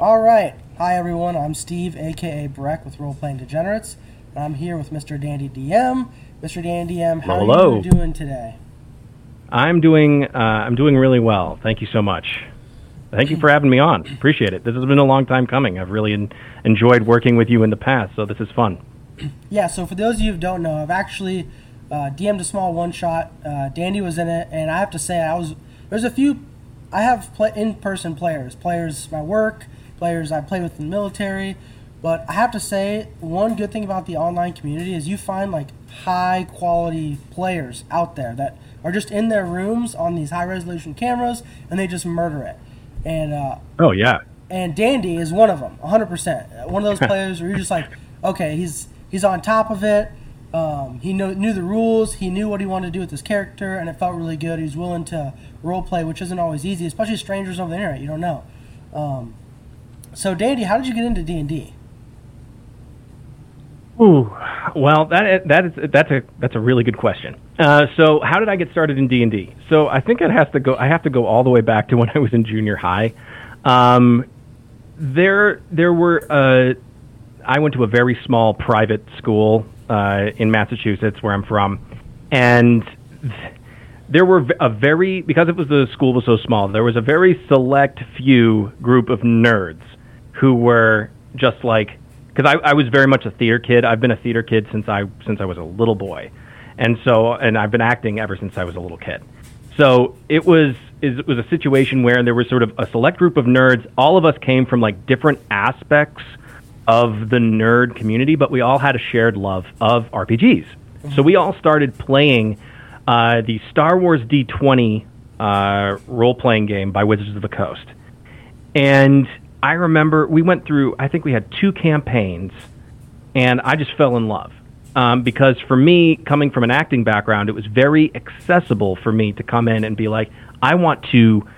All right. Hi, everyone. I'm Steve, aka Breck, with Role Playing Degenerates. And I'm here with Mr. Dandy DM. Mr. Dandy DM, how Hello. are you doing today? I'm doing uh, I'm doing really well. Thank you so much. Thank you for having me on. Appreciate it. This has been a long time coming. I've really en- enjoyed working with you in the past, so this is fun. Yeah, so for those of you who don't know, I've actually uh, DM'd a small one shot. Uh, Dandy was in it, and I have to say, I was there's a few. I have play, in-person players, players my work, players I played with in the military, but I have to say, one good thing about the online community is you find like high quality players out there that are just in their rooms on these high resolution cameras, and they just murder it. And uh, Oh yeah. and Dandy is one of them, 100%. One of those players where you're just like, okay, he's he's on top of it. Um, he knew, knew the rules. He knew what he wanted to do with his character, and it felt really good. He was willing to role play, which isn't always easy, especially strangers over the internet. You don't know. Um, so, Dandy, how did you get into D and D? Ooh, well, that that is that's a that's a really good question. Uh, so, how did I get started in D and D? So, I think it has to go. I have to go all the way back to when I was in junior high. Um, there, there were. Uh, I went to a very small private school uh, in Massachusetts, where I'm from, and th- there were a very because it was the school was so small. There was a very select few group of nerds who were just like because I, I was very much a theater kid. I've been a theater kid since I since I was a little boy, and so and I've been acting ever since I was a little kid. So it was it was a situation where there was sort of a select group of nerds. All of us came from like different aspects of the nerd community, but we all had a shared love of RPGs. So we all started playing uh, the Star Wars D20 uh, role playing game by Wizards of the Coast. And I remember we went through, I think we had two campaigns, and I just fell in love. Um, because for me, coming from an acting background, it was very accessible for me to come in and be like, I want to,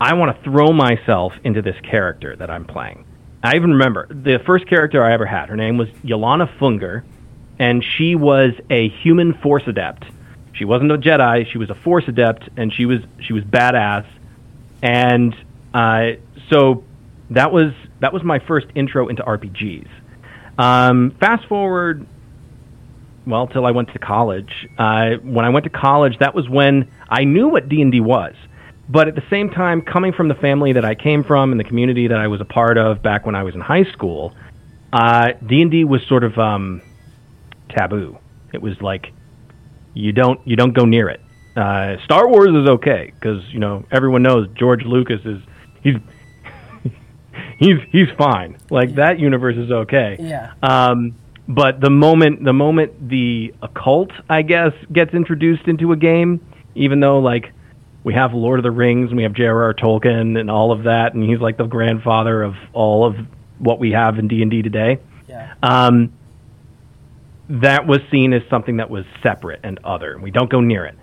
I want to throw myself into this character that I'm playing. I even remember the first character I ever had. Her name was Yolana Funger, and she was a human force adept. She wasn't a Jedi; she was a force adept, and she was she was badass. And uh, so that was that was my first intro into RPGs. Um, fast forward, well, till I went to college. Uh, when I went to college, that was when I knew what D and D was. But at the same time, coming from the family that I came from and the community that I was a part of back when I was in high school, uh, D and D was sort of um, taboo. It was like you don't you don't go near it. Uh, Star Wars is okay because you know everyone knows George Lucas is he's he's he's fine. Like that universe is okay. Yeah. Um, but the moment the moment the occult, I guess, gets introduced into a game, even though like we have Lord of the Rings and we have J.R.R. Tolkien and all of that, and he's like the grandfather of all of what we have in D and D today. Yeah. Um, that was seen as something that was separate and other. and We don't go near it.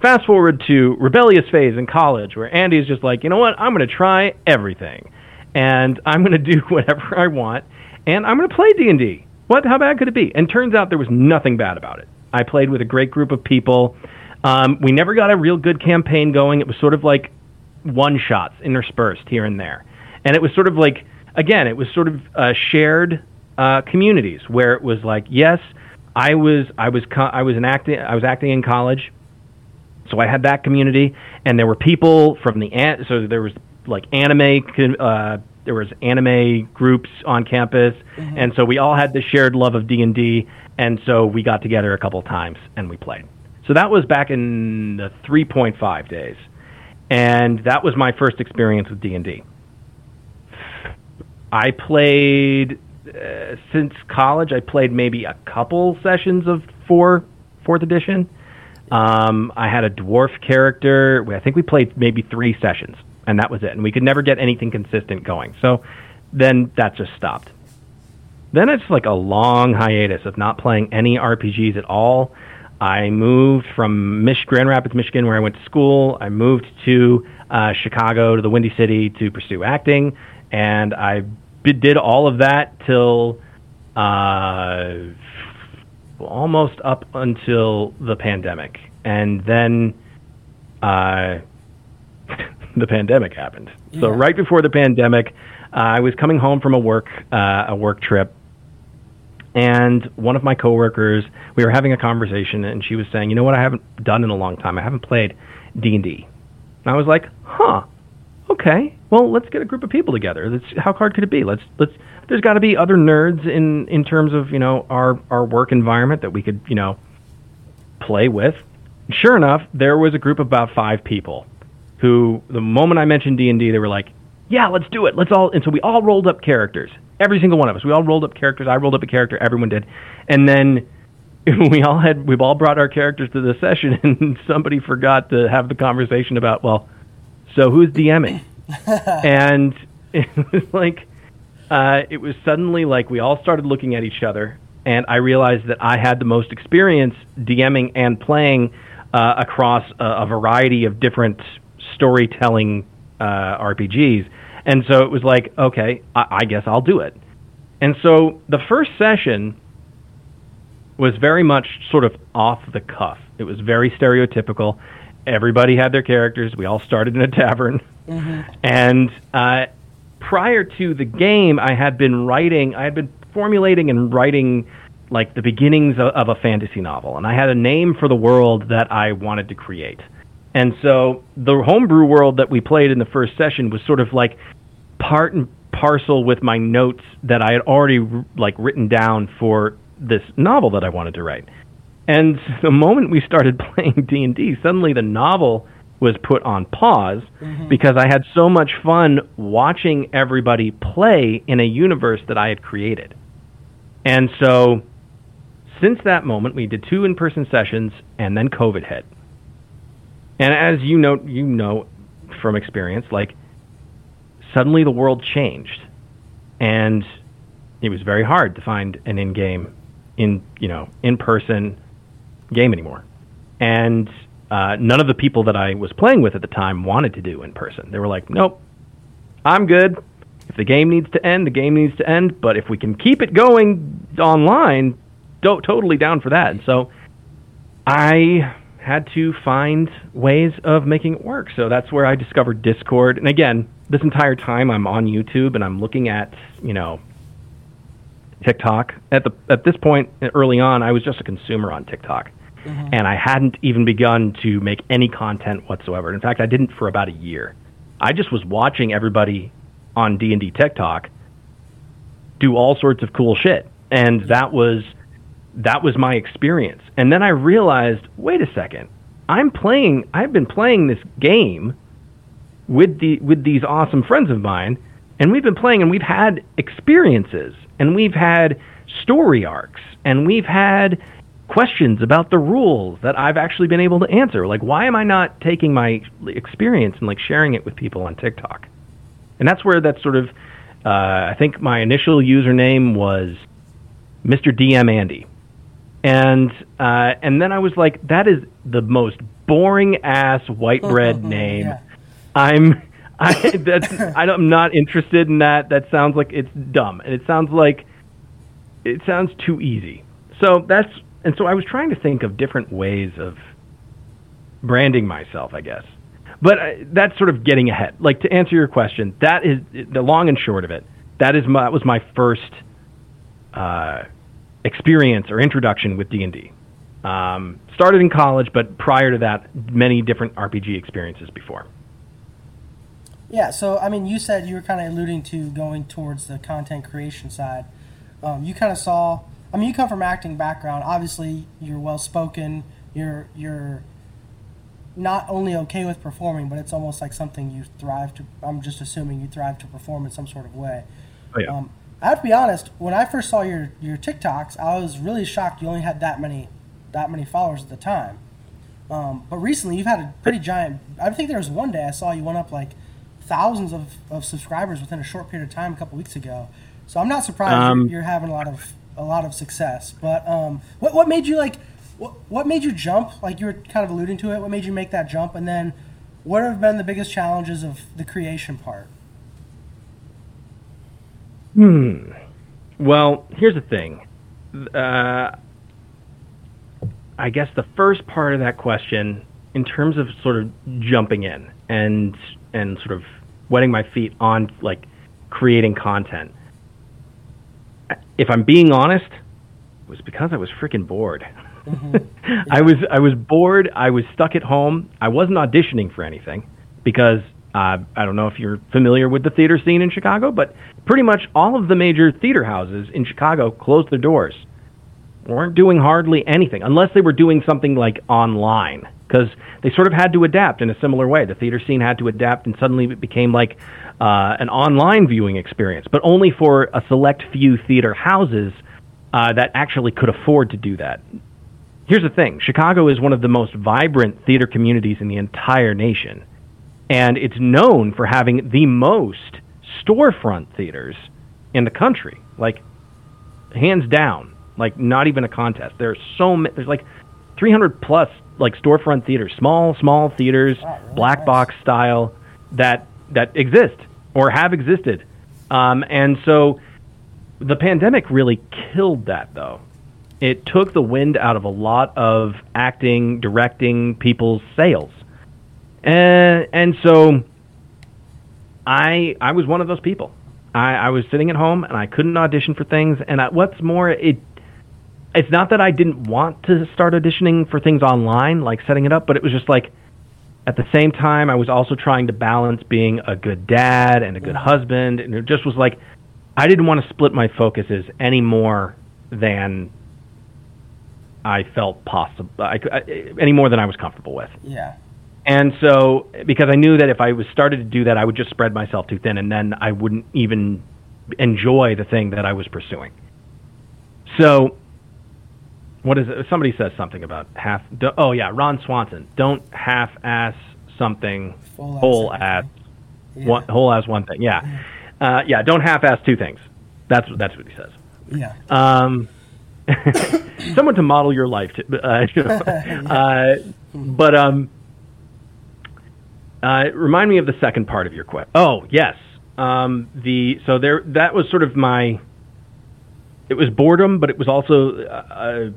Fast forward to rebellious phase in college, where Andy's just like, you know what? I'm going to try everything, and I'm going to do whatever I want, and I'm going to play D and D. What? How bad could it be? And turns out there was nothing bad about it. I played with a great group of people. Um, we never got a real good campaign going. It was sort of like one shots interspersed here and there, and it was sort of like again, it was sort of uh, shared uh, communities where it was like, yes, I was I was co- I was an acting I was acting in college, so I had that community, and there were people from the so there was like anime uh, there was anime groups on campus, and so we all had this shared love of D and D, and so we got together a couple times and we played. So that was back in the 3.5 days, and that was my first experience with D and D. I played uh, since college. I played maybe a couple sessions of four fourth edition. Um, I had a dwarf character. I think we played maybe three sessions, and that was it. And we could never get anything consistent going. So then that just stopped. Then it's like a long hiatus of not playing any RPGs at all. I moved from Mich- Grand Rapids, Michigan, where I went to school. I moved to uh, Chicago, to the Windy City, to pursue acting, and I b- did all of that till uh, almost up until the pandemic, and then uh, the pandemic happened. So right before the pandemic, uh, I was coming home from a work uh, a work trip, and one of my coworkers, we were having a conversation, and she was saying, "You know what? I haven't done in a long time. I haven't played D and D." And I was like, "Huh? Okay. Well, let's get a group of people together. Let's, how hard could it be? Let's let's. There's got to be other nerds in in terms of you know our our work environment that we could you know play with." Sure enough, there was a group of about five people who, the moment I mentioned D and D, they were like, "Yeah, let's do it. Let's all." And so we all rolled up characters. Every single one of us. We all rolled up characters. I rolled up a character. Everyone did, and then we all had we've all brought our characters to the session, and somebody forgot to have the conversation about well, so who's DMing? and it was like uh, it was suddenly like we all started looking at each other, and I realized that I had the most experience DMing and playing uh, across a, a variety of different storytelling uh, RPGs. And so it was like, okay, I, I guess I'll do it. And so the first session was very much sort of off the cuff. It was very stereotypical. Everybody had their characters. We all started in a tavern. And uh, prior to the game, I had been writing, I had been formulating and writing like the beginnings of, of a fantasy novel. And I had a name for the world that I wanted to create. And so the homebrew world that we played in the first session was sort of like part and parcel with my notes that I had already like written down for this novel that I wanted to write. And the moment we started playing D&D, suddenly the novel was put on pause mm-hmm. because I had so much fun watching everybody play in a universe that I had created. And so since that moment, we did two in-person sessions and then COVID hit. And as you know, you know from experience, like suddenly the world changed, and it was very hard to find an in-game, in you know, in-person game anymore. And uh, none of the people that I was playing with at the time wanted to do in person. They were like, "Nope, I'm good. If the game needs to end, the game needs to end. But if we can keep it going online, do- totally down for that." And so I had to find ways of making it work. So that's where I discovered Discord. And again, this entire time I'm on YouTube and I'm looking at, you know, TikTok. At the at this point early on, I was just a consumer on TikTok. Mm-hmm. And I hadn't even begun to make any content whatsoever. In fact, I didn't for about a year. I just was watching everybody on D&D TikTok do all sorts of cool shit. And that was that was my experience. And then I realized, wait a second. I'm playing I've been playing this game with the with these awesome friends of mine and we've been playing and we've had experiences and we've had story arcs and we've had questions about the rules that I've actually been able to answer. Like why am I not taking my experience and like sharing it with people on TikTok? And that's where that sort of uh, I think my initial username was Mr. DM Andy. And uh, and then I was like, that is the most boring ass white bread name. Yeah. I'm I that's I don't- I'm not interested in that. That sounds like it's dumb, and it sounds like it sounds too easy. So that's and so I was trying to think of different ways of branding myself, I guess. But uh, that's sort of getting ahead. Like to answer your question, that is the long and short of it. That is my that was my first uh, experience or introduction with D and D. Um, started in college, but prior to that, many different RPG experiences before. Yeah, so I mean, you said you were kind of alluding to going towards the content creation side. Um, you kind of saw. I mean, you come from acting background. Obviously, you're well spoken. You're you're not only okay with performing, but it's almost like something you thrive to. I'm just assuming you thrive to perform in some sort of way. Oh yeah. Um, I have to be honest. When I first saw your your TikToks, I was really shocked. You only had that many that many followers at the time. Um, but recently, you've had a pretty giant. I think there was one day I saw you went up like thousands of, of subscribers within a short period of time a couple weeks ago. So I'm not surprised Um, you're, having a lot of a lot of success. But um, what what made you like? What what made you jump? Like you were kind of alluding to it. What made you make that jump? And then, what have been the biggest challenges of the creation part? Well, here's the thing. Uh, I guess the first part of that question in terms of sort of jumping in and and sort of wetting my feet on like creating content. If I'm being honest, it was because I was freaking bored. Mm-hmm. Yeah. I was I was bored. I was stuck at home. I wasn't auditioning for anything because uh, I don't know if you're familiar with the theater scene in Chicago, but pretty much all of the major theater houses in Chicago closed their doors. weren't doing hardly anything unless they were doing something like online because they sort of had to adapt in a similar way. The theater scene had to adapt, and suddenly it became like uh, an online viewing experience, but only for a select few theater houses uh, that actually could afford to do that. Here's the thing Chicago is one of the most vibrant theater communities in the entire nation, and it's known for having the most storefront theaters in the country. Like, hands down, like, not even a contest. There's so many, there's like 300 plus like storefront theaters, small, small theaters, black box style that that exist or have existed. Um, and so the pandemic really killed that, though. It took the wind out of a lot of acting, directing people's sails. And, and so I, I was one of those people. I, I was sitting at home and I couldn't audition for things. And I, what's more, it it's not that I didn't want to start auditioning for things online, like setting it up, but it was just like at the same time I was also trying to balance being a good dad and a good husband, and it just was like I didn't want to split my focuses any more than I felt possible, I, I, any more than I was comfortable with. Yeah. And so, because I knew that if I was started to do that, I would just spread myself too thin, and then I wouldn't even enjoy the thing that I was pursuing. So what is it? Somebody says something about half. Oh yeah, Ron Swanson. Don't half-ass something whole ass. Yeah. One, whole ass one thing. Yeah, uh, yeah. Don't half-ass two things. That's that's what he says. Yeah. Um, someone to model your life to. Uh, you know, uh, but um, uh, remind me of the second part of your question. Oh yes. Um, the so there that was sort of my. It was boredom, but it was also uh,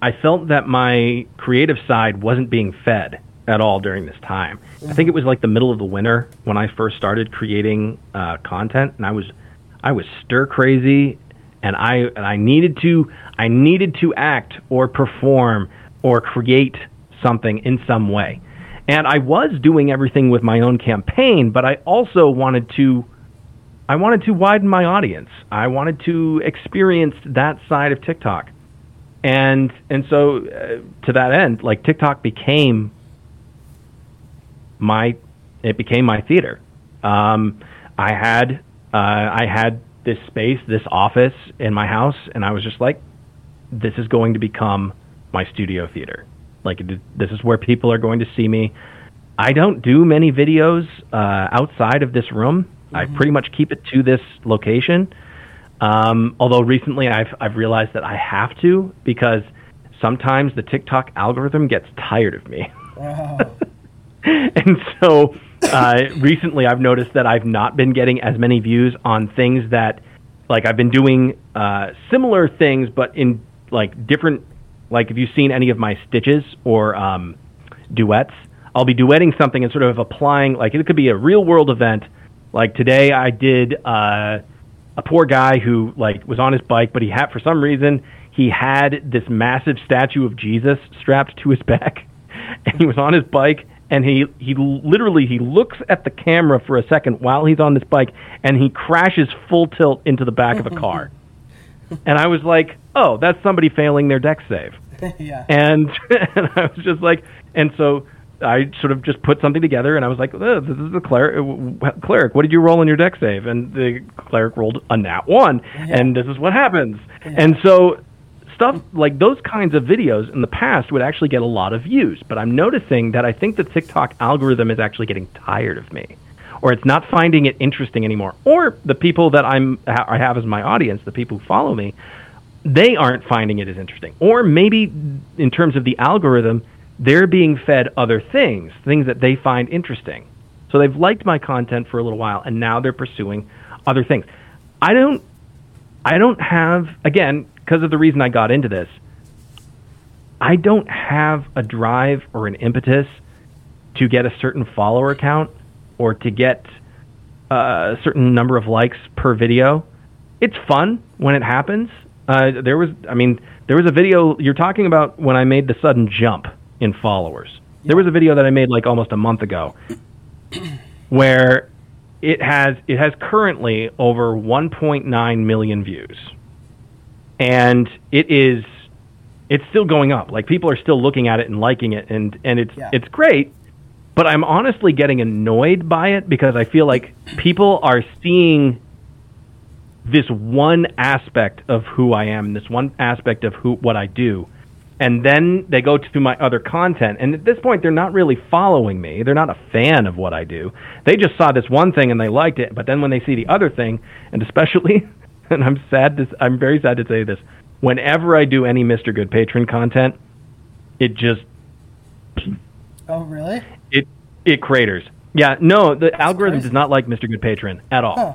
I felt that my creative side wasn't being fed at all during this time. I think it was like the middle of the winter when I first started creating uh, content, and I was I was stir crazy, and I and I needed to I needed to act or perform or create something in some way. And I was doing everything with my own campaign, but I also wanted to I wanted to widen my audience. I wanted to experience that side of TikTok and and so uh, to that end, like TikTok became my it became my theater. Um, I had uh, I had this space, this office in my house, and I was just like, this is going to become my studio theater. Like this is where people are going to see me. I don't do many videos uh, outside of this room. Mm-hmm. I pretty much keep it to this location. Um, although recently I've I've realized that I have to because sometimes the TikTok algorithm gets tired of me. Wow. and so uh, recently I've noticed that I've not been getting as many views on things that like I've been doing uh, similar things but in like different like if you've seen any of my stitches or um, duets, I'll be duetting something and sort of applying like it could be a real world event. Like today I did uh, a poor guy who like was on his bike, but he had for some reason he had this massive statue of Jesus strapped to his back, and he was on his bike. And he, he literally he looks at the camera for a second while he's on this bike, and he crashes full tilt into the back of a car. and I was like, "Oh, that's somebody failing their Dex save." yeah. And and I was just like, and so I sort of just put something together, and I was like, oh, "This is the cleric. Cleric, what did you roll in your Dex save?" And the cleric rolled a nat one, yeah. and this is what happens. Yeah. And so, stuff like those kinds of videos in the past would actually get a lot of views. But I'm noticing that I think the TikTok algorithm is actually getting tired of me, or it's not finding it interesting anymore. Or the people that I'm I have as my audience, the people who follow me, they aren't finding it as interesting. Or maybe in terms of the algorithm they're being fed other things, things that they find interesting. So they've liked my content for a little while and now they're pursuing other things. I don't I don't have again, because of the reason I got into this, I don't have a drive or an impetus to get a certain follower count or to get uh, a certain number of likes per video. It's fun when it happens. Uh, there was, I mean, there was a video you're talking about when I made the sudden jump in followers. There was a video that I made like almost a month ago where it has it has currently over 1.9 million views, and it is it's still going up. Like people are still looking at it and liking it, and and it's Yeah. it's great. But I'm honestly getting annoyed by it because I feel like people are seeing this one aspect of who I am, this one aspect of who what I do, and then they go to my other content. And at this point, they're not really following me. They're not a fan of what I do. They just saw this one thing and they liked it. But then when they see the other thing, and especially, and I'm sad, to, I'm very sad to say this, whenever I do any Mr. Good patron content, it just Oh, really? it it craters. Yeah, no, the algorithm crazy. does not like Mr. Good Patron at all. Huh.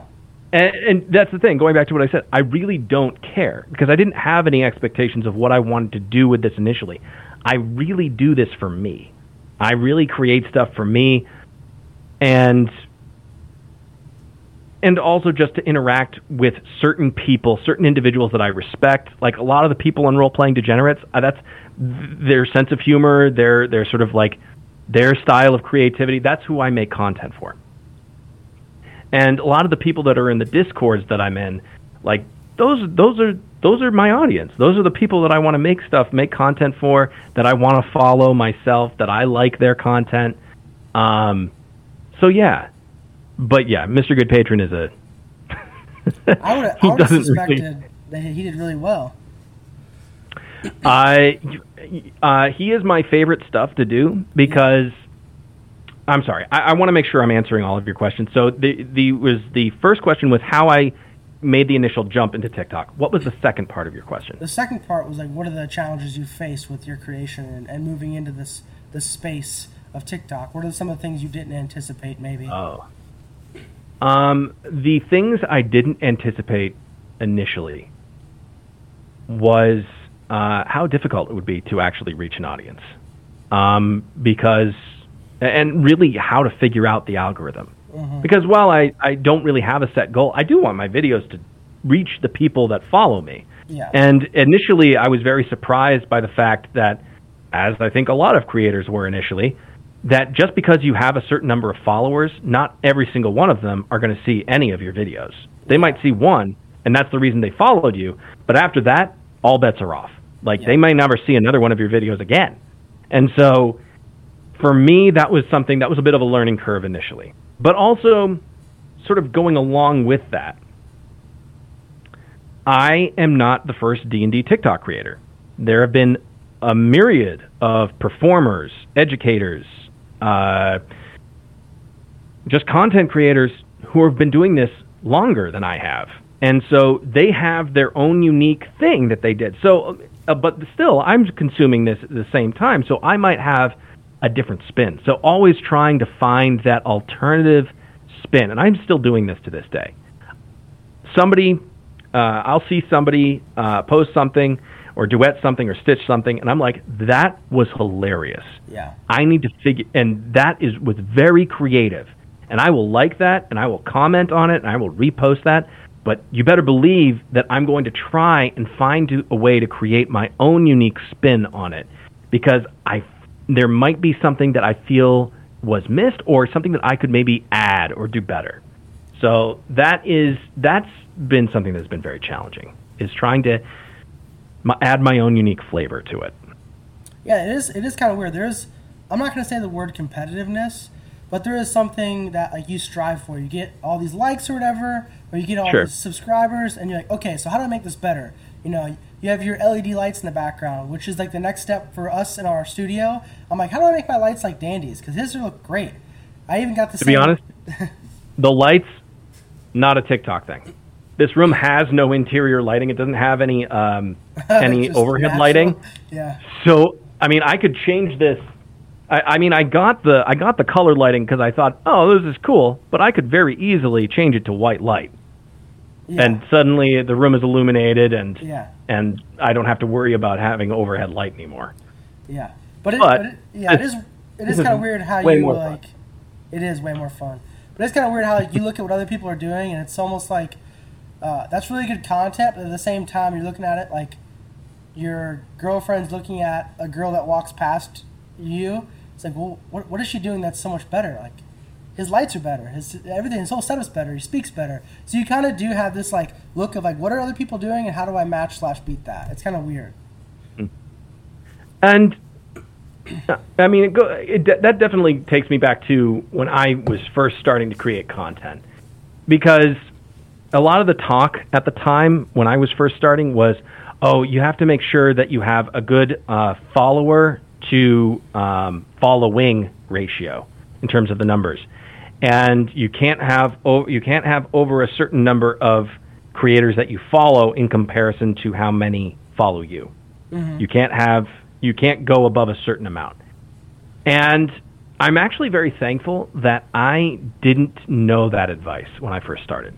And, and that's the thing. Going back to what I said, I really don't care because I didn't have any expectations of what I wanted to do with this initially. I really do this for me. I really create stuff for me, and and also just to interact with certain people, certain individuals that I respect. Like a lot of the people on role playing degenerates, uh, that's th- their sense of humor, their their sort of like their style of creativity. That's who I make content for. And a lot of the people that are in the discords that I'm in, like those those are those are my audience. Those are the people that I want to make stuff, make content for, that I want to follow myself, that I like their content. Um, so yeah, but yeah, Mr. Good Patron is a. I would have he I would have doesn't suspected really. that he did really well. I, uh, he is my favorite stuff to do because. I'm sorry. I, I want to make sure I'm answering all of your questions. So the the was the first question was how I made the initial jump into TikTok. What was the second part of your question? The second part was like, what are the challenges you faced with your creation and, and moving into this this space of TikTok? What are some of the things you didn't anticipate? Maybe. Oh. Um, the things I didn't anticipate initially was uh, how difficult it would be to actually reach an audience. Um, because, and really how to figure out the algorithm. Because while I, I don't really have a set goal, I do want my videos to reach the people that follow me. Yeah. And initially, I was very surprised by the fact that, as I think a lot of creators were initially, that just because you have a certain number of followers, not every single one of them are going to see any of your videos. They might see one, and that's the reason they followed you. But after that, all bets are off. Like Yeah. they may never see another one of your videos again. And so, for me, that was something that was a bit of a learning curve initially. But also, sort of going along with that, I am not the first D&D TikTok creator. There have been a myriad of performers, educators, uh, just content creators who have been doing this longer than I have. And so they have their own unique thing that they did. So, uh, but still, I'm consuming this at the same time. So I might have a different spin. So always trying to find that alternative spin. And I'm still doing this to this day somebody, uh, I'll see somebody uh, post something or duet something or stitch something, and I'm like, that was hilarious. yeah. I need to figure, and that is was very creative. And I will like that, and I will comment on it, and I will repost that. But you better believe that I'm going to try and find a way to create my own unique spin on it, because I there might be something that I feel was missed, or something that I could maybe add or do better. So that is that's been something that's been very challenging. Is trying to add my own unique flavor to it. Yeah, it is. It is kind of weird. There's, I'm not gonna say the word competitiveness, but there is something that like you strive for. You get all these likes or whatever, or you get all Sure. these subscribers, and you're like, okay, so how do I make this better? You know, you have your LED lights in the background, which is like the next step for us in our studio. I'm like, how do I make my lights like Dandy's? Because his look great. I even got the To be honest, the lights, not a TikTok thing. This room has no interior lighting. It doesn't have any um, any overhead natural. lighting. Yeah. So I mean, I could change this. I, I mean, I got the I got the color lighting because I thought, oh, this is cool. But I could very easily change it to white light, Yeah. and suddenly the room is illuminated, and yeah. and I don't have to worry about having overhead light anymore. Yeah, but it, But- but it, yeah, it is it is kind of weird how you like. Fun. It is way more fun, but it's kind of weird how like, you look at what other people are doing, and it's almost like uh, that's really good content. But at the same time, you're looking at it like your girlfriend's looking at a girl that walks past you. It's like, well, what, what is she doing that's so much better? Like, his lights are better. His everything, his whole setup's better. He speaks better. So you kind of do have this like look of like, what are other people doing, and how do I match slash beat that? It's kind of weird. And I mean, it go, it, that definitely takes me back to when I was first starting to create content, because a lot of the talk at the time when I was first starting was, oh, you have to make sure that you have a good uh, follower to um, following ratio in terms of the numbers and you can't have you can't have over a certain number of creators that you follow in comparison to how many follow you. Mm-hmm. You can't have you can't go above a certain amount. And I'm actually very thankful that I didn't know that advice when I first started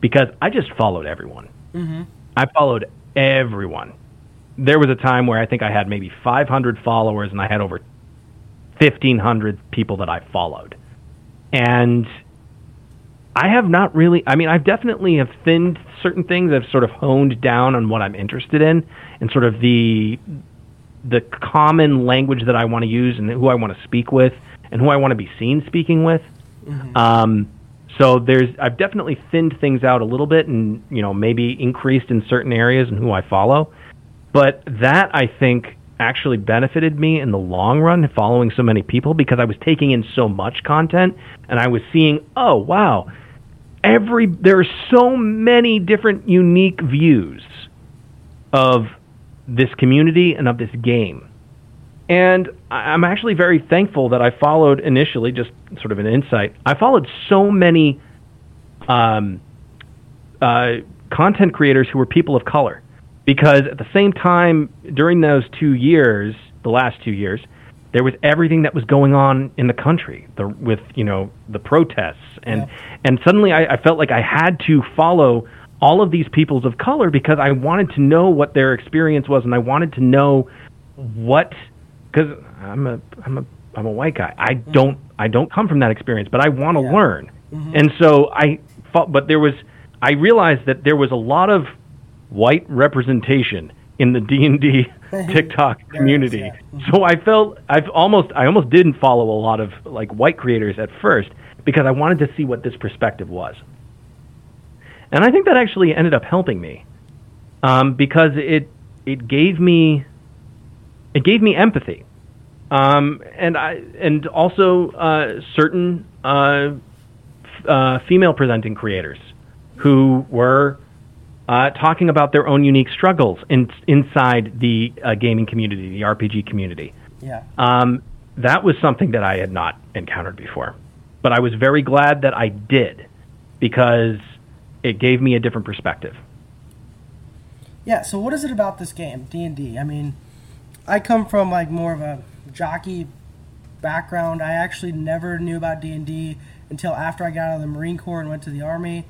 because I just followed everyone. Mm-hmm. I followed everyone. There was a time where I think I had maybe 500 followers and I had over 1,500 people that I followed and I have not really. I mean, I've definitely have thinned certain things. I've sort of honed down on what I'm interested in, and sort of the the common language that I want to use, and who I want to speak with, and who I want to be seen speaking with. Mm-hmm. Um, so there's I've definitely thinned things out a little bit, and you know maybe increased in certain areas and who I follow. But that I think actually benefited me in the long run following so many people because I was taking in so much content and I was seeing, oh wow, every there are so many different unique views of this community and of this game. And I'm actually very thankful that I followed initially, just sort of an insight. I followed so many um, uh, content creators who were people of color because at the same time during those two years, the last two years, there was everything that was going on in the country the, with you know the protests and yeah. and suddenly I, I felt like I had to follow all of these peoples of color because I wanted to know what their experience was and I wanted to know what because I'm a I'm a I'm a white guy I mm-hmm. don't I don't come from that experience but I want to yeah. learn mm-hmm. and so I fought but there was I realized that there was a lot of white representation in the D&D TikTok community. Is, yeah. So I felt I've almost I almost didn't follow a lot of like white creators at first because I wanted to see what this perspective was. And I think that actually ended up helping me um, because it it gave me it gave me empathy, um, and I and also uh, certain uh, f- uh, female presenting creators who were uh, talking about their own unique struggles in, inside the uh, gaming community, the RPG community. Yeah. Um, that was something that I had not encountered before, but I was very glad that I did because it gave me a different perspective. Yeah. So, what is it about this game, D&D? I mean, I come from like more of a jockey background. I actually never knew about D and D until after I got out of the Marine Corps and went to the Army.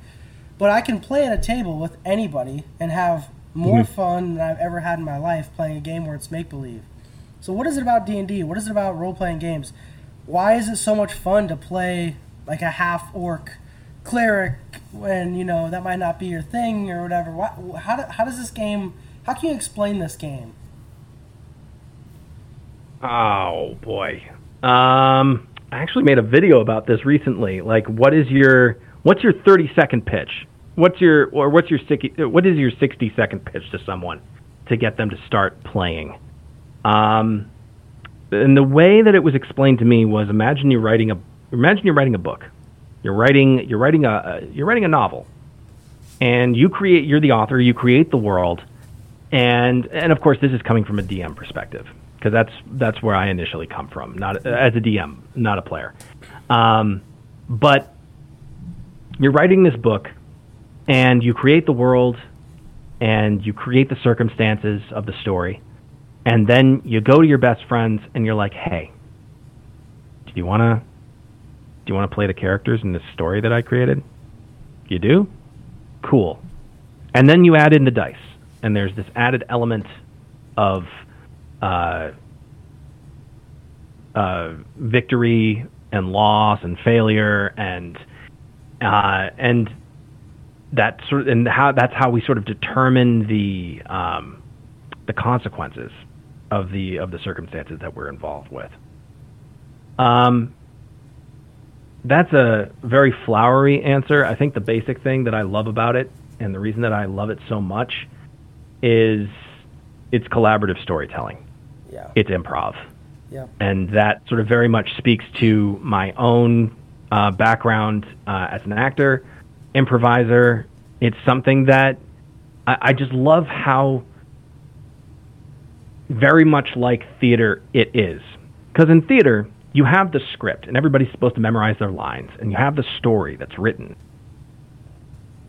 But I can play at a table with anybody and have more mm-hmm. fun than I've ever had in my life playing a game where it's make believe. So what is it about D and D? What is it about role playing games? Why is it so much fun to play like a half orc cleric when you know that might not be your thing or whatever? Why, how, do, how does this game? How can you explain this game? Oh boy, um, I actually made a video about this recently. Like, what is your what's your thirty second pitch? What's your or what's your what is your 60 second pitch to someone to get them to start playing? Um, and the way that it was explained to me was imagine you're writing a imagine you're writing a book. You're writing you're writing a you're writing a novel. And you create you're the author, you create the world. And and of course this is coming from a DM perspective because that's that's where I initially come from, not as a DM, not a player. Um, but you're writing this book and you create the world and you create the circumstances of the story. And then you go to your best friends and you're like hey do you want to do you want to play the characters in this story that i created? You do? Cool. And then you add in the dice and there's this added element of uh, uh, victory and loss and failure and uh, and that sort of, and how that's how we sort of determine the um, the consequences of the of the circumstances that we're involved with. Um, that's a very flowery answer. I think the basic thing that I love about it, and the reason that I love it so much, is it's collaborative storytelling. Yeah. It's improv. Yeah. And that sort of very much speaks to my own uh, background uh, as an actor, improviser. It's something that I, I just love how very much like theater it is. Because in theater, you have the script, and everybody's supposed to memorize their lines, and you have the story that's written.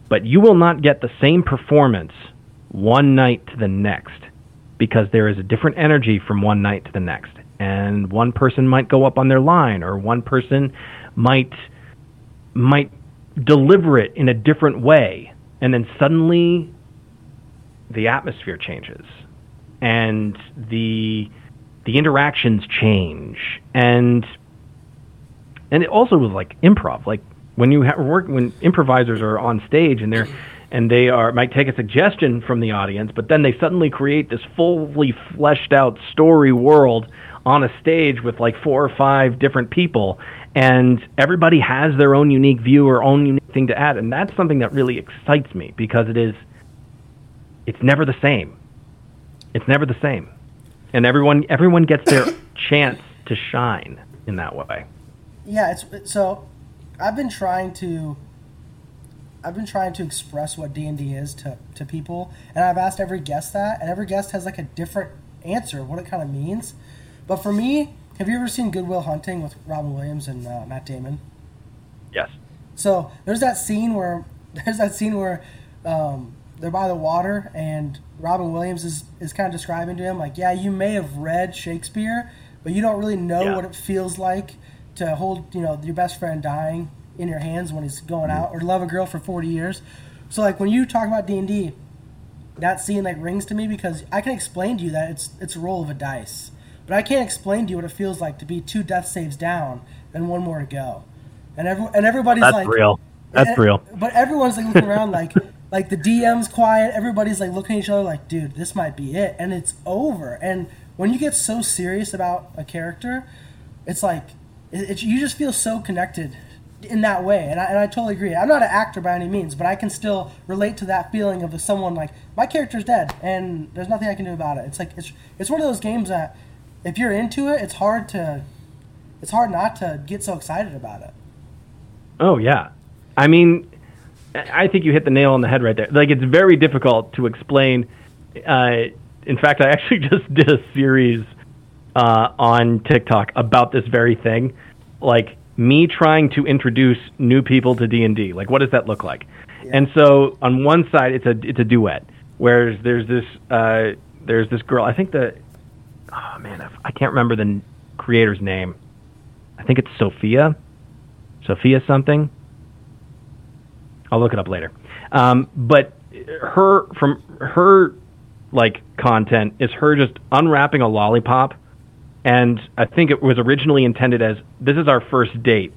But you will not get the same performance one night to the next because there is a different energy from one night to the next. And one person might go up on their line, or one person might might deliver it in a different way, and then suddenly the atmosphere changes, and the the interactions change, and and it also was like improv, like when you have work when improvisers are on stage and they're and they are might take a suggestion from the audience, but then they suddenly create this fully fleshed out story world on a stage with like four or five different people, and everybody has their own unique view or own unique thing to add, and that's something that really excites me because it is it's never the same. It's never the same, and everyone everyone gets their chance to shine in that way. Yeah, it's so. I've been trying to. I've been trying to express what D and D is to to people, and I've asked every guest that, and every guest has like a different answer of what it kind of means. But for me, have you ever seen Good Will Hunting with Robin Williams and uh, Matt Damon? Yes. So there's that scene where there's that scene where um, they're by the water and Robin Williams is, is kind of describing to him like, yeah, you may have read Shakespeare, but you don't really know Yeah. what it feels like to hold you know your best friend dying in your hands when he's going out, or love a girl for 40 years. So like when you talk about D and D, that scene like rings to me because I can explain to you that it's it's a roll of a dice, but I can't explain to you what it feels like to be two death saves down and one more to go, and every and everybody's like That's like real. That's and- real. But everyone's like looking around like like the DM's quiet. Everybody's like looking at each other like, dude, this might be it, and it's over. And when you get so serious about a character, it's like it, it, you just feel so connected in that way. And I, and I totally agree. I'm not an actor by any means, but I can still relate to that feeling of someone like my character's dead, and there's nothing I can do about it. It's like it's it's one of those games that if you're into it, it's hard to it's hard not to get so excited about it. Oh yeah, I mean, I think you hit the nail on the head right there. Like it's very difficult to explain. Uh, in fact, I actually just did a series uh, on TikTok about this very thing, like me trying to introduce new people to D and D. Like, what does that look like? And so on one side, it's a it's a duet, whereas there's this uh, there's this girl. I think the oh man, I- I can't remember the creator's name. I think it's Sophia. Sophia something. I'll look it up later. Um, but her from her like content is her just unwrapping a lollipop, and I think it was originally intended as this is our first date,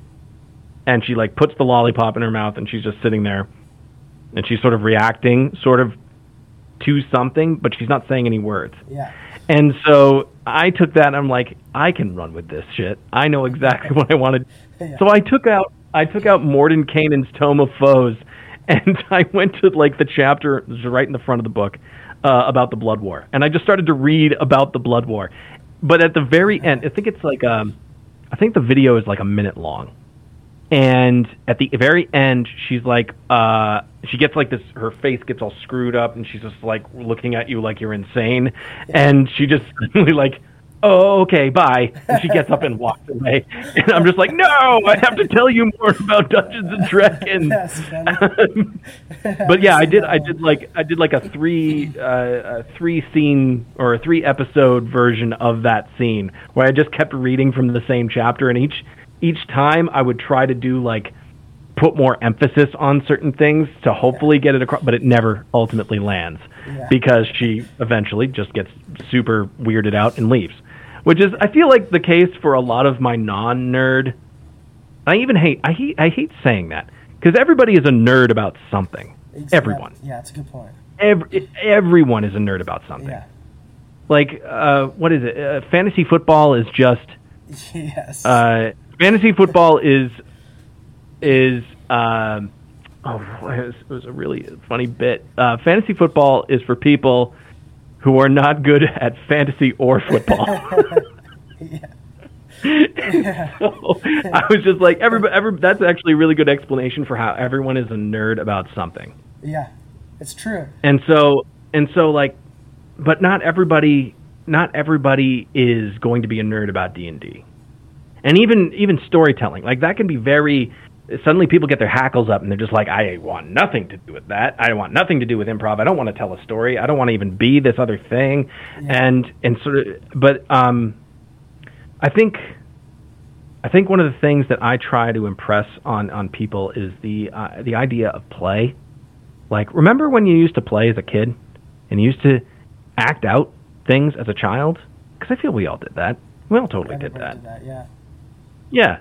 and she like puts the lollipop in her mouth and she's just sitting there, and she's sort of reacting sort of to something, but she's not saying any words. Yeah. And so I took that and I'm like, I can run with this shit. I know exactly what I wanted. Yeah. So I took out I took out Mordenkainen's Tome of Foes and I went to like the chapter right in the front of the book uh, about the Blood War. And I just started to read about the Blood War. But at the very end, I think it's like um I think the video is like a minute long. And at the very end, she's like, uh, she gets like this, her face gets all screwed up, and she's just like looking at you like you're insane. And she just suddenly like, oh, okay, bye. And she gets up and walks away. And I'm just like, no, I have to tell you more about Dungeons and Dragons. But yeah, I did. I did like I did like a three uh, a three scene or a three episode version of that scene where I just kept reading from the same chapter, and each each time I would try to do like put more emphasis on certain things to hopefully get it across, but it never ultimately lands Yeah. because she eventually just gets super weirded out and leaves. which is I feel like the case for a lot of my non-nerd. I even hate I hate I hate saying that because everybody is a nerd about something. Exactly. Everyone, Yeah, that's a good point. every, everyone is a nerd about something. Yeah. Like uh, what is it? Uh, fantasy football is just Yes. uh, fantasy football is is um, oh it was, it was a really funny bit. Uh, fantasy football is for people who are not good at fantasy or football. so I was just like everybody. Every, that's actually a really good explanation for how everyone is a nerd about something. yeah, it's true. And so and so like, but not everybody. Not everybody is going to be a nerd about D and D and even even storytelling like that can be very suddenly people get their hackles up and they're just like i want nothing to do with that. I want nothing to do with improv. I don't want to tell a story. I don't want to even be this other thing. And and sort of but um i think i think one of the things that i try to impress on on people is the uh, the idea of play. Like remember when you used to play as a kid and you used to act out things as a child? Because i feel we all did that. We all totally did that. did that. Yeah. Yeah,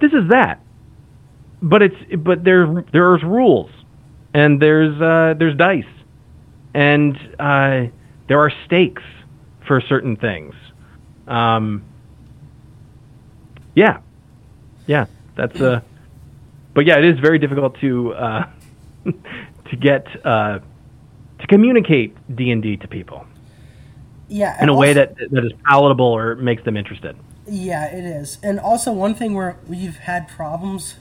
this is that. But it's but there there's rules, and there's uh, there's dice, and uh, there are stakes for certain things. Um, yeah, yeah, that's uh, but yeah, it is very difficult to uh, to get uh, to communicate D and D to people Yeah. in a way that that is palatable or makes them interested. Yeah, it is. And also, one thing where we've had problems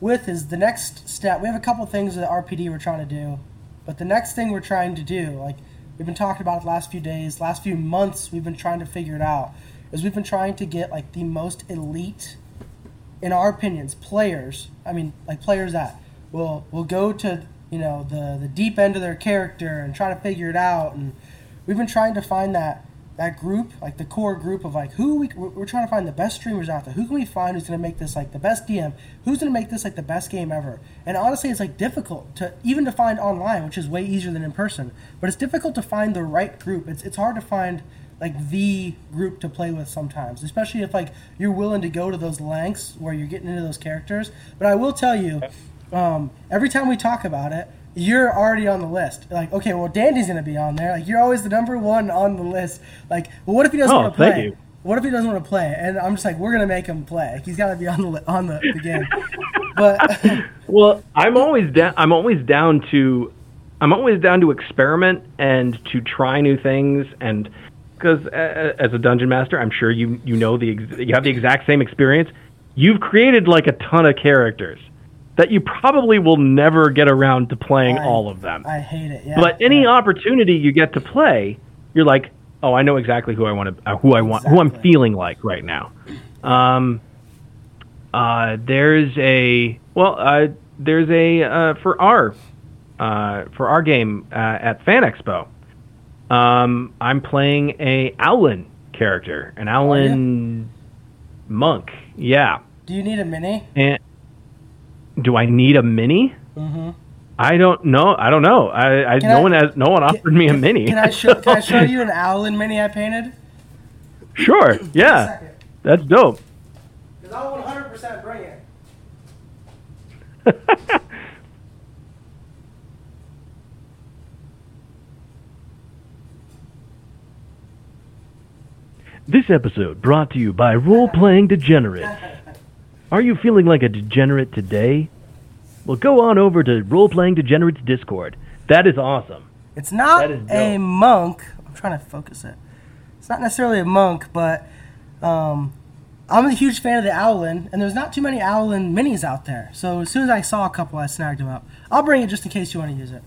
with is the next step. We have a couple things at RPD we're trying to do, but the next thing we're trying to do, like we've been talking about it the last few days, last few months, we've been trying to figure it out, is we've been trying to get like the most elite, in our opinions, players. I mean, like players that will will go to you know the the deep end of their character and try to figure it out, and we've been trying to find that that group, like the core group of like who we we're trying to find the best streamers out there. Who can we find who's going to make this like the best DM? Who's going to make this like the best game ever? And honestly, it's like difficult to even to find online, which is way easier than in person. But it's difficult to find the right group. It's it's hard to find like the group to play with sometimes, especially if like you're willing to go to those lengths where you're getting into those characters. But I will tell you, um, every time we talk about it, you're already on the list. Like, okay, well, Dandy's gonna be on there. Like, you're always the number one on the list. Like, well, what if he doesn't Oh, want to play? What if he doesn't want to play? And I'm just like, we're gonna make him play. Like, he's got to be on the li- on the, the game. But Well, I'm always down. I'm always down to, I'm always down to experiment and to try new things. And because as a dungeon master, I'm sure you you know the ex- you have the exact same experience. You've created like a ton of characters that you probably will never get around to playing I- all of them. I hate it. Yeah. but any yeah. opportunity you get to play, you're like, oh, I know exactly who I want to, uh, who I want, who I'm feeling like right now. Um, uh, there's a well, uh, there's a uh, for our uh, for our game uh, at Fan Expo. Um, I'm playing a Owlin character, an Owlin monk. Yeah, Do you need a mini? and do I need a mini? Mm-hmm. I don't know. I don't know. I, I no I- one has no one offered me a mini. Can I show Can I show you an Owlin mini I painted? sure. Yeah, that's dope. Because I'll 100 percent bring it. This episode brought to you by Role Playing Degenerate. Are you feeling like a degenerate today? Well, go on over to Role Playing Degenerate's Discord. That is awesome. It's not a monk. I'm trying to focus it. It's not necessarily a monk, but um, I'm a huge fan of the Owlin, and there's not too many Owlin minis out there. So as soon as I saw a couple, I snagged them up. I'll bring it just in case you want to use it.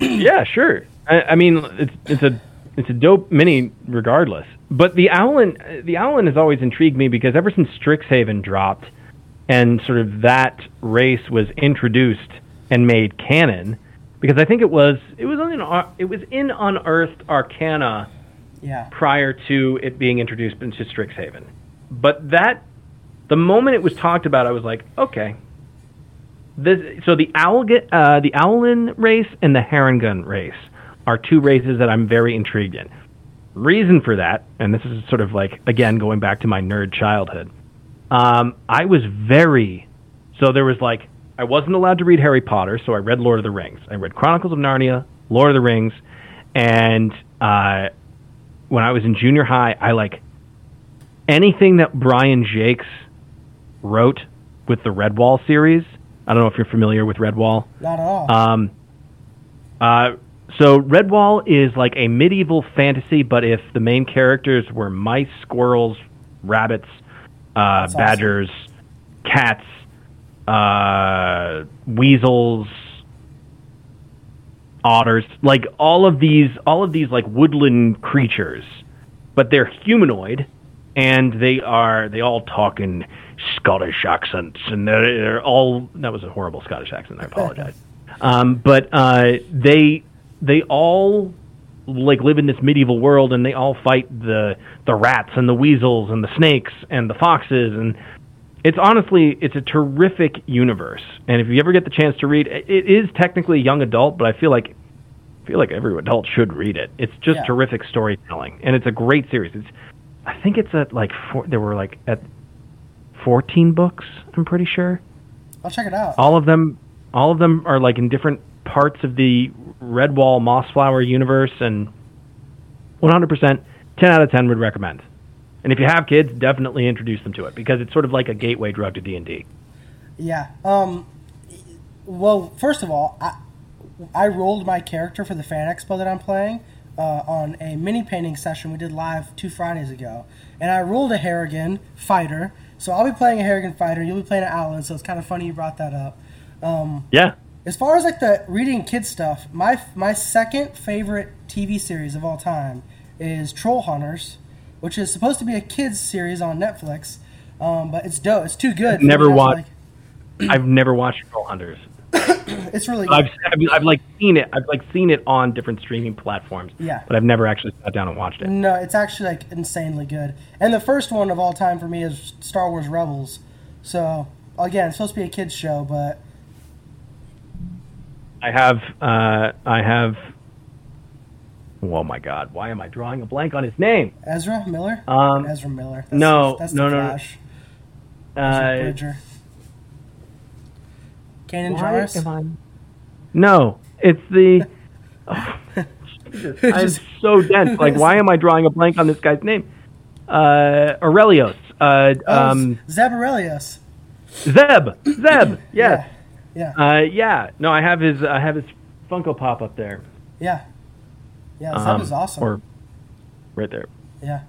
yeah, sure. I, I mean, it's it's a it's a dope mini, regardless. But the Owlin, the Owlin has always intrigued me because ever since Strixhaven dropped, and sort of that race was introduced and made canon, because I think it was it was in it was in Unearthed Arcana Yeah. prior to it being introduced into Strixhaven. But that, the moment it was talked about, I was like, okay. This, so the owl, uh, the Owlin race and the Harengon race are two races that I'm very intrigued in. reason for that, and this is sort of like again going back to my nerd childhood. Um, I was very so there was like I wasn't allowed to read Harry Potter, so I read Lord of the Rings. I read Chronicles of Narnia, Lord of the Rings, and uh, when I was in junior high, I like anything that Brian Jacques wrote with the Redwall series. I don't know if you're familiar with Redwall. Not at all. Um, uh, so Redwall is like a medieval fantasy, but if the main characters were mice, squirrels, rabbits, uh, awesome. badgers, cats, uh, weasels, otters, like all of these, all of these like woodland creatures, but they're humanoid, and they are they all talk in Scottish accents, and they're, they're all that was a horrible Scottish accent. I apologize. Um, but uh, they they all like live in this medieval world, and they all fight the the rats and the weasels and the snakes and the foxes, and it's honestly it's a terrific universe. And if you ever get the chance to read, it it is technically young adult, but I feel like I feel like every adult should read it. It's just Yeah. terrific storytelling, and it's a great series. It's I think it's at like four, there were like at fourteen books. I'm pretty sure I'll check it out. all of them all of them are like in different parts of the Redwall Mossflower universe and 100% 10 out of 10 would recommend. And if you have kids, definitely introduce them to it because it's sort of like a gateway drug to D&D. Yeah. Um. Well, first of all, I I rolled my character for the fan expo that I'm playing uh, on a mini painting session we did live two Fridays ago, and I rolled a Harengon fighter. So I'll be playing a Harengon fighter. You'll be playing an Owlin. So it's kind of funny you brought that up. Yeah. As far as like the reading kid stuff, my my second favorite TV series of all time is Troll Hunters, which is supposed to be a kids series on Netflix. Um, but it's dope. It's too good. Never me not to watched- like- I've never watched Troll Hunters. It's really good. I've, I've, I've like seen it. I've like seen it on different streaming platforms. Yeah. But I've never actually sat down and watched it. No, it's actually like insanely good. And the first one of all time for me is Star Wars Rebels. So again, it's supposed to be a kids show, but I have uh, I have Oh my god, why am I drawing a blank on his name? Ezra Miller. Um, Ezra Miller. no, that's no, the no, no. Flash. Ezra Uh, Bridger. Kanan Why Jarrus. am I- No, it's the. Oh, Jesus, I'm so dense. Like, why am I drawing a blank on this guy's name? Uh, Orrelios. Uh, Oh, um, Zeb Orrelios. Zeb. Zeb. Yes. Yeah. Uh, yeah. No, I have his. I have his Funko Pop up there. Yeah. Yeah. Zeb Um, is awesome. Or right there. yeah.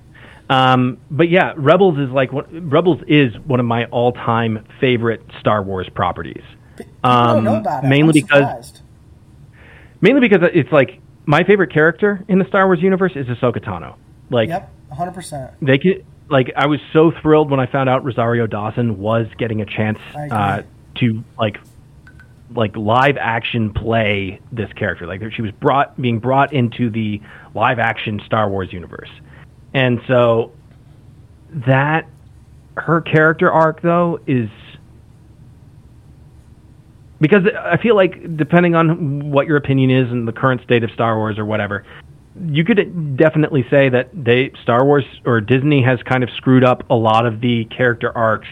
Um, but yeah, Rebels is like what Rebels is one of my all-time favorite Star Wars properties. I don't know Um, about it. mainly I'm because surprised. mainly because it's like my favorite character in the Star Wars universe is Ahsoka Tano. Like Yep. 100. percent they could like I was so thrilled when I found out Rosario Dawson was getting a chance uh, to like like live action play this character. Like she was brought being brought into the live action Star Wars universe, and so that her character arc though is because I feel like depending on what your opinion is and the current state of Star Wars or whatever, you could definitely say that they Star Wars or Disney has kind of screwed up a lot of the character arcs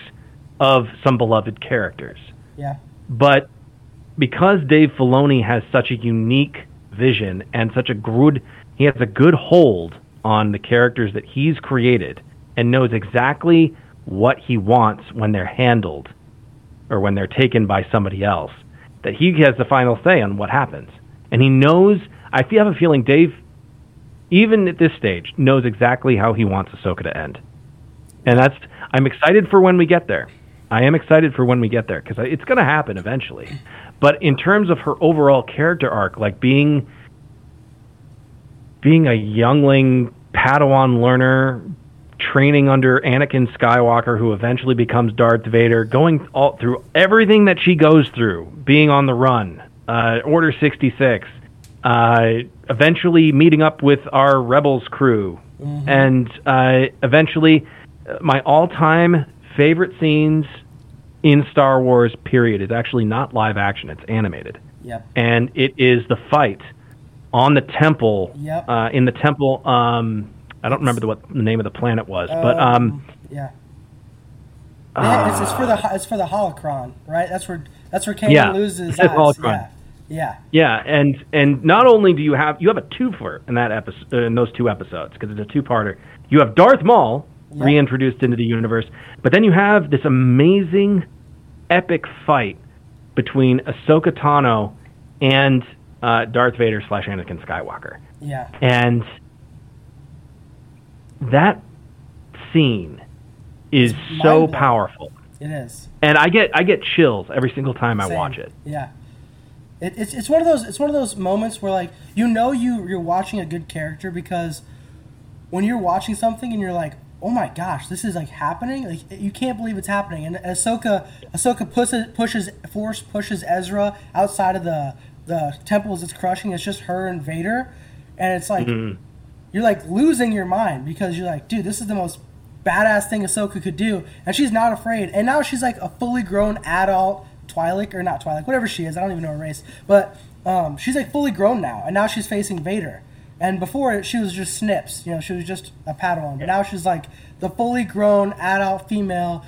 of some beloved characters. Yeah. But because Dave Filoni has such a unique vision and such a good he has a good hold on the characters that he's created and knows exactly what he wants when they're handled or when they're taken by somebody else that he has the final say on what happens and he knows I have a feeling Dave even at this stage knows exactly how he wants Ahsoka to end and that's I'm excited for when we get there. I am excited for when we get there because it's going to happen eventually. But in terms of her overall character arc, like being being a youngling Padawan learner, training under Anakin Skywalker, who eventually becomes Darth Vader, going all through everything that she goes through, being on the run, uh, Order sixty six, uh, eventually meeting up with our Rebels crew, and uh, eventually uh, my all-time favorite scenes in Star Wars period is actually not live action; it's animated Yep. and it is the fight on the temple Yep. uh, in the temple um, I don't remember the, what the name of the planet was, but um, yeah. Yeah, it's, it's for the it's for the holocron, right? That's where that's where Kanan Yeah, loses his eyes. holocron. Yeah, Yeah, and and not only do you have you have a twofer in that episode in those two episodes because it's a two-parter. You have Darth Maul Yeah. reintroduced into the universe, but then you have this amazing, epic fight between Ahsoka Tano and uh, Darth Vader slash Anakin Skywalker, yeah, and that scene is so mind-blowing. powerful, it is. and I get I get chills every single time I watch it. Yeah. It, it's, it's one of those it's one of those moments where like you know you you're watching a good character because when you're watching something and you're like oh my gosh this is like happening? Like you can't believe it's happening. And Ahsoka Ahsoka pushes pushes force pushes Ezra outside of the the temple as it's crushing. It's just her and Vader. And it's like you're like losing your mind because you're like, dude, this is the most badass thing Ahsoka could do, and she's not afraid. And now she's like a fully grown adult Twi'lek or not Twi'lek, whatever she is. I don't even know her race, but um, she's like fully grown now, and now she's facing Vader. And before she was just Snips, you know, she was just a Padawan. But now she's like the fully grown adult female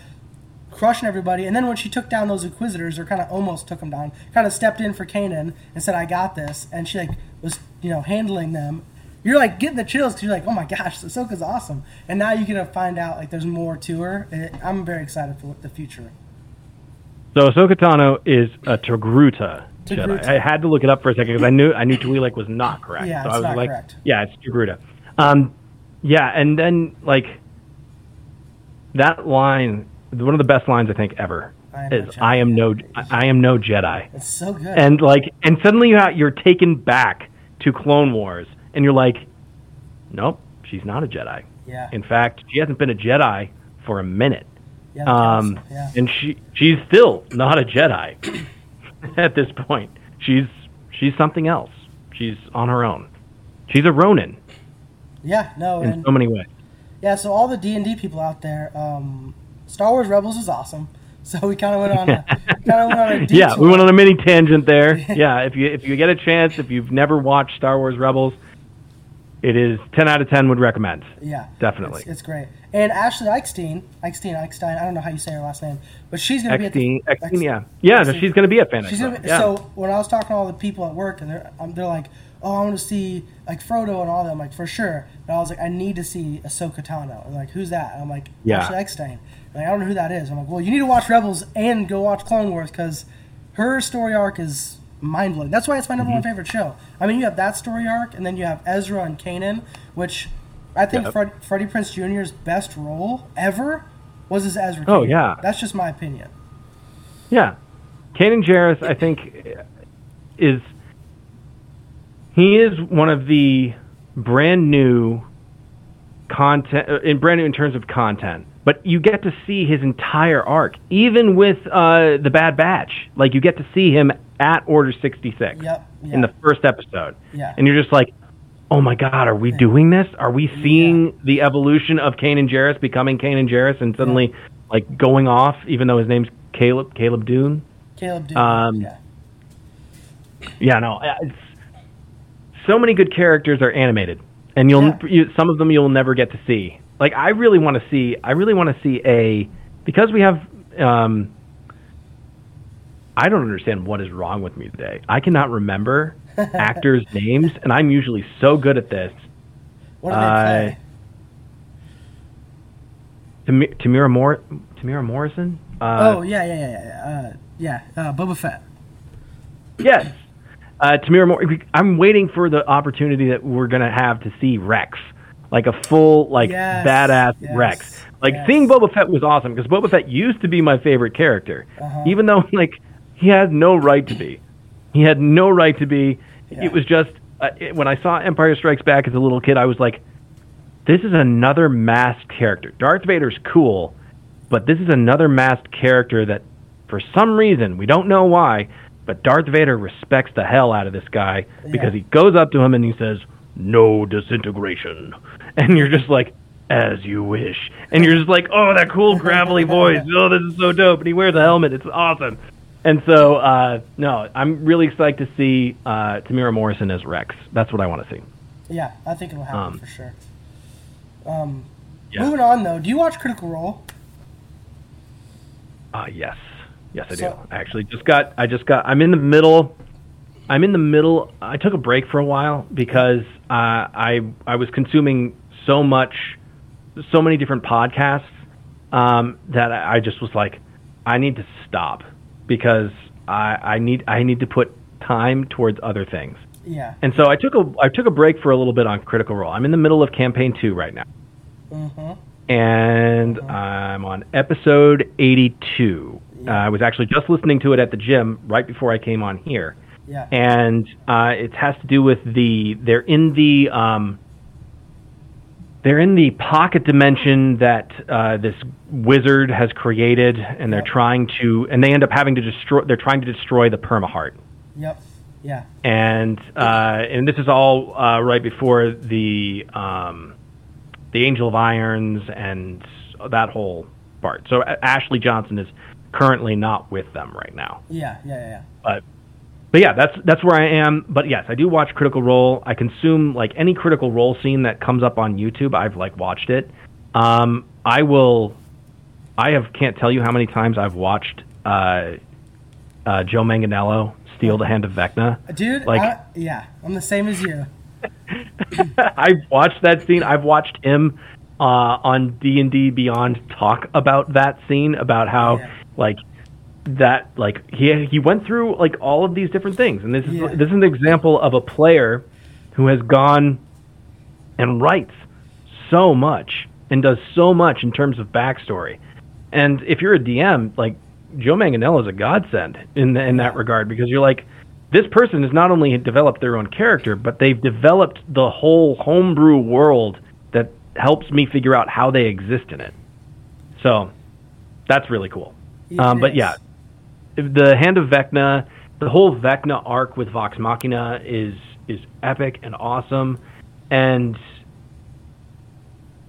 crushing everybody. And then when she took down those Inquisitors, or kind of almost took them down, kind of stepped in for Kanan and said, "I got this," and she like was you know handling them. You're like getting the chills because you're like, "Oh my gosh, Ahsoka's awesome!" And now you're gonna find out like there's more to her. And I'm very excited for the future. So Ahsoka Tano is a Togruta Jedi. I had to look it up for a second because I knew I knew Twi'lek was not correct. Yeah, so it's I was not like, correct. yeah, it's Togruta. Um, yeah, and then like that line, one of the best lines I think ever I am no is Jedi. "I am no, I am no Jedi," It's so good. and like, and suddenly you ha- you're taken back to Clone Wars, and you're like, nope, she's not a Jedi. yeah, In fact, she hasn't been a Jedi for a minute. yeah, Um, yeah. and she she's still not a Jedi at this point. She's she's something else. She's on her own. She's a Ronin yeah, no, in and so many ways. Yeah, so all the D and D people out there, um, Star Wars Rebels is awesome. So we kind of went on a kind of went on a detour. Yeah, we went on a mini tangent there. yeah, if you if you get a chance, if you've never watched Star Wars Rebels, it is ten out of ten. Would recommend. Yeah, Definitely. it's, it's great. And Ashley Eichstein, Eichstein, Eichstein, I don't know how you say her last name, but she's gonna be at the, Exteen, yeah, yeah. No, she's going to be at Fan Expo. be, yeah. So when I was talking to all the people at work, and they're um, they're like, "Oh, I want to see like Frodo and all them." I'm like, for sure. But I was like, I need to see Ahsoka Tano. And like, who's that? And I'm like, Yeah. Ashley Eckstein. Like, I don't know who that is. I'm like, well, you need to watch Rebels and go watch Clone Wars because her story arc is mind blowing. That's why it's my number Mm-hmm. one favorite show. I mean, you have that story arc, and then you have Ezra and Kanan, which I think Yep. Fred, Freddie Prinze Jr.'s best role ever was as Ezra. Oh, yeah. that's just my opinion. Yeah, Kanan Jarrus, I think, is he is one of the brand new content uh, in brand new in terms of content. But you get to see his entire arc, even with uh, the Bad Batch. Like you get to see him at Order sixty six Yep, yeah. in the first episode, Yeah. and you're just like. Oh my God! Are we doing this? Are we seeing the evolution of Kanan Jarrus becoming Kanan Jarrus and suddenly like going off, even though his name's Caleb Caleb Dume? Caleb Dume. Um, yeah. Yeah, no, it's so many good characters are animated, and you'll Yeah. you, some of them you'll never get to see. Like I really want to see, I really want to see a because we have. Um, I don't understand what is wrong with me today. I cannot remember actors' names, and I'm usually so good at this. What they uh? Tam- Temuera Mor- Temuera Morrison. Uh, oh yeah, yeah, yeah, yeah. Uh, yeah, uh, Boba Fett. Yes. Uh, Temuera Moore, I'm waiting for the opportunity that we're going to have to see Rex. Like a full, like, Yes, badass yes, Rex. Like, yes. seeing Boba Fett was awesome because Boba Fett used to be my favorite character. Uh-huh. Even though, like, he had no right to be. He had no right to be. Yeah. It was just, uh, it, when I saw Empire Strikes Back as a little kid, I was like, this is another masked character. Darth Vader's cool, but this is another masked character that, for some reason, we don't know why, but Darth Vader respects the hell out of this guy because he goes up to him and he says, "No disintegration," and you're just like, "As you wish," and you're just like, "Oh, that cool gravelly voice! Oh, this is so dope!" And he wears a helmet; it's awesome. And so, uh, no, I'm really excited to see uh, Temuera Morrison as Rex. That's what I want to see. Yeah, I think it'll happen Um, for sure. Um, Yeah. Moving on though, do you watch Critical Role? Uh, yes, yes, I do. I actually just got. I just got. I'm in the middle. I'm in the middle. I took a break for a while because uh, I I was consuming so much, so many different podcasts um, that I I just was like, I need to stop because I I need I need to put time towards other things. Yeah. And so I took a I took a break for a little bit on Critical Role. I'm in the middle of campaign two right now, Mm-hmm. and I'm on episode 82. Uh, I was actually just listening to it at the gym right before I came on here, Yeah. and uh, it has to do with the they're in the um, they're in the pocket dimension that uh, this wizard has created, and they're trying to and they end up having to destroy. They're trying to destroy the permaheart Yep. Yeah. and uh, and this is all uh, right before the um, the Angel of Irons and that whole part. So Ashley Johnson is currently not with them right now, Yeah. Yeah. Yeah. yeah. but but yeah, that's that's where I am. But yes, I do watch Critical Role. I consume like any Critical Role scene that comes up on YouTube. I've like watched it. Um, I will. I have can't tell you how many times I've watched uh, uh, Joe Manganiello steal the hand of Vecna. Dude, Like- I, yeah, I'm the same as you. I've watched that scene. I've watched him uh, on D and D Beyond talk about that scene, about how Yeah. like that like he he went through like all of these different things, and this is Yeah. this is an example of a player who has gone and writes so much and does so much in terms of backstory. And if you're a DM, like Joe Manganiello is a godsend in in that regard because you're like, this person has not only developed their own character, but they've developed the whole homebrew world that helps me figure out how they exist in it. So that's really cool. Um, but yeah, the Hand of Vecna, the whole Vecna arc with Vox Machina is is epic and awesome, and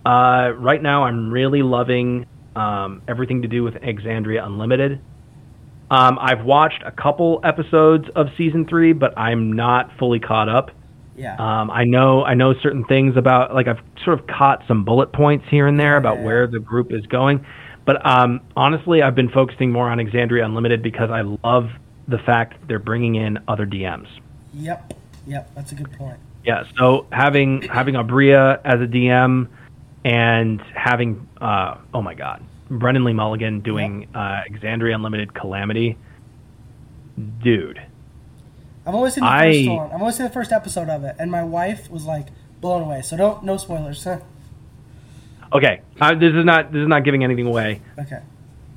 uh, right now I'm really loving um, everything to do with Exandria Unlimited. Um, I've watched a couple episodes of season three, but I'm not fully caught up. yeah. Um, I know I know certain things about like I've sort of caught some bullet points here and there about Yeah. where the group is going, but um, honestly, I've been focusing more on Exandria Unlimited because I love the fact they're bringing in other DMs. Yep. Yep. That's a good point. Yeah, so having having Aabria as a DM and having uh, oh my god, Brennan Lee Mulligan doing uh, Exandria Unlimited Calamity, dude. I've only seen the I- first one. I've only seen the first episode of it, and my wife was like blown away. So don't no spoilers. Huh? Okay, uh, this is not this is not giving anything away. Okay.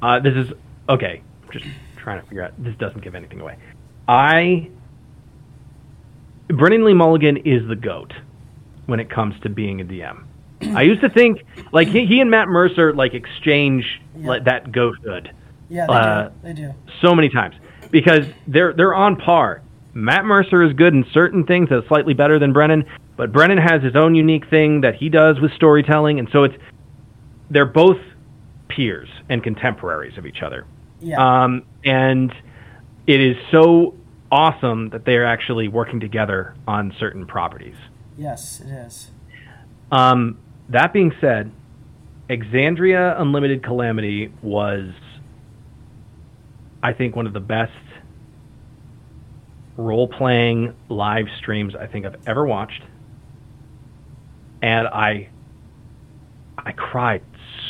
Uh, this is okay. I'm Just trying to figure out. This doesn't give anything away. I Brennan Lee Mulligan is the goat when it comes to being a DM. I used to think like he, he and Matt Mercer like exchange Yeah. like that goathood Yeah, they Uh, do. They do. so many times because they're they're on par. Matt Mercer is good in certain things that's slightly better than Brennan, but Brennan has his own unique thing that he does with storytelling, and so it's they're both peers and contemporaries of each other. Yeah. Um, and it is so awesome that they are actually working together on certain properties. yes, it is. Um, that being said, Exandria Unlimited Calamity was, I think, one of the best role playing live streams I think I've ever watched. And I, I cried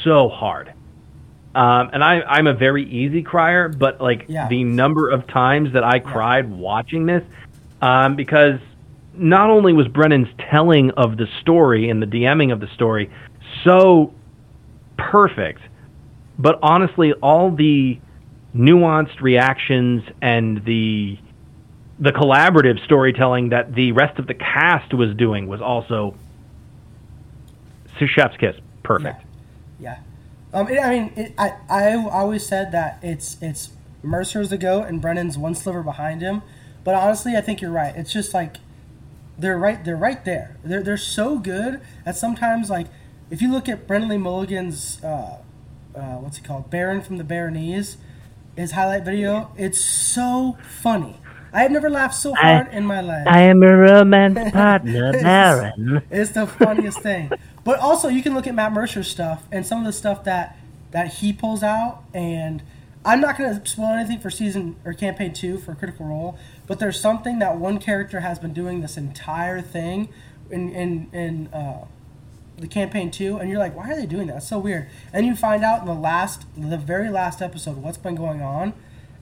so hard. Um, and I, I'm a very easy crier, but like Yeah. the number of times that I cried watching this, um, because not only was Brennan's telling of the story and the DMing of the story so perfect, but honestly, all the nuanced reactions and the the collaborative storytelling that the rest of the cast was doing was also chef's kiss, perfect. Yeah. Um, it, I mean, it, I I always said that it's it's Mercer's the goat and Brennan's one sliver behind him, but honestly, I think you're right. It's just like they're right they're right there. They're they're so good that sometimes like if you look at Brennan Lee Mulligan's uh, uh, what's it called Baron from the Baronies, his highlight video, it's so funny. I have never laughed so hard I, in my life. I am a romance partner, Baron. it's the funniest thing. But also, you can look at Matt Mercer's stuff and some of the stuff that that he pulls out. And I'm not going to spoil anything for season or campaign two for Critical Role, but there's something that one character has been doing this entire thing in in in uh, the campaign two, and you're like, why are they doing that? It's so weird. And you find out in the last, the very last episode, what's been going on,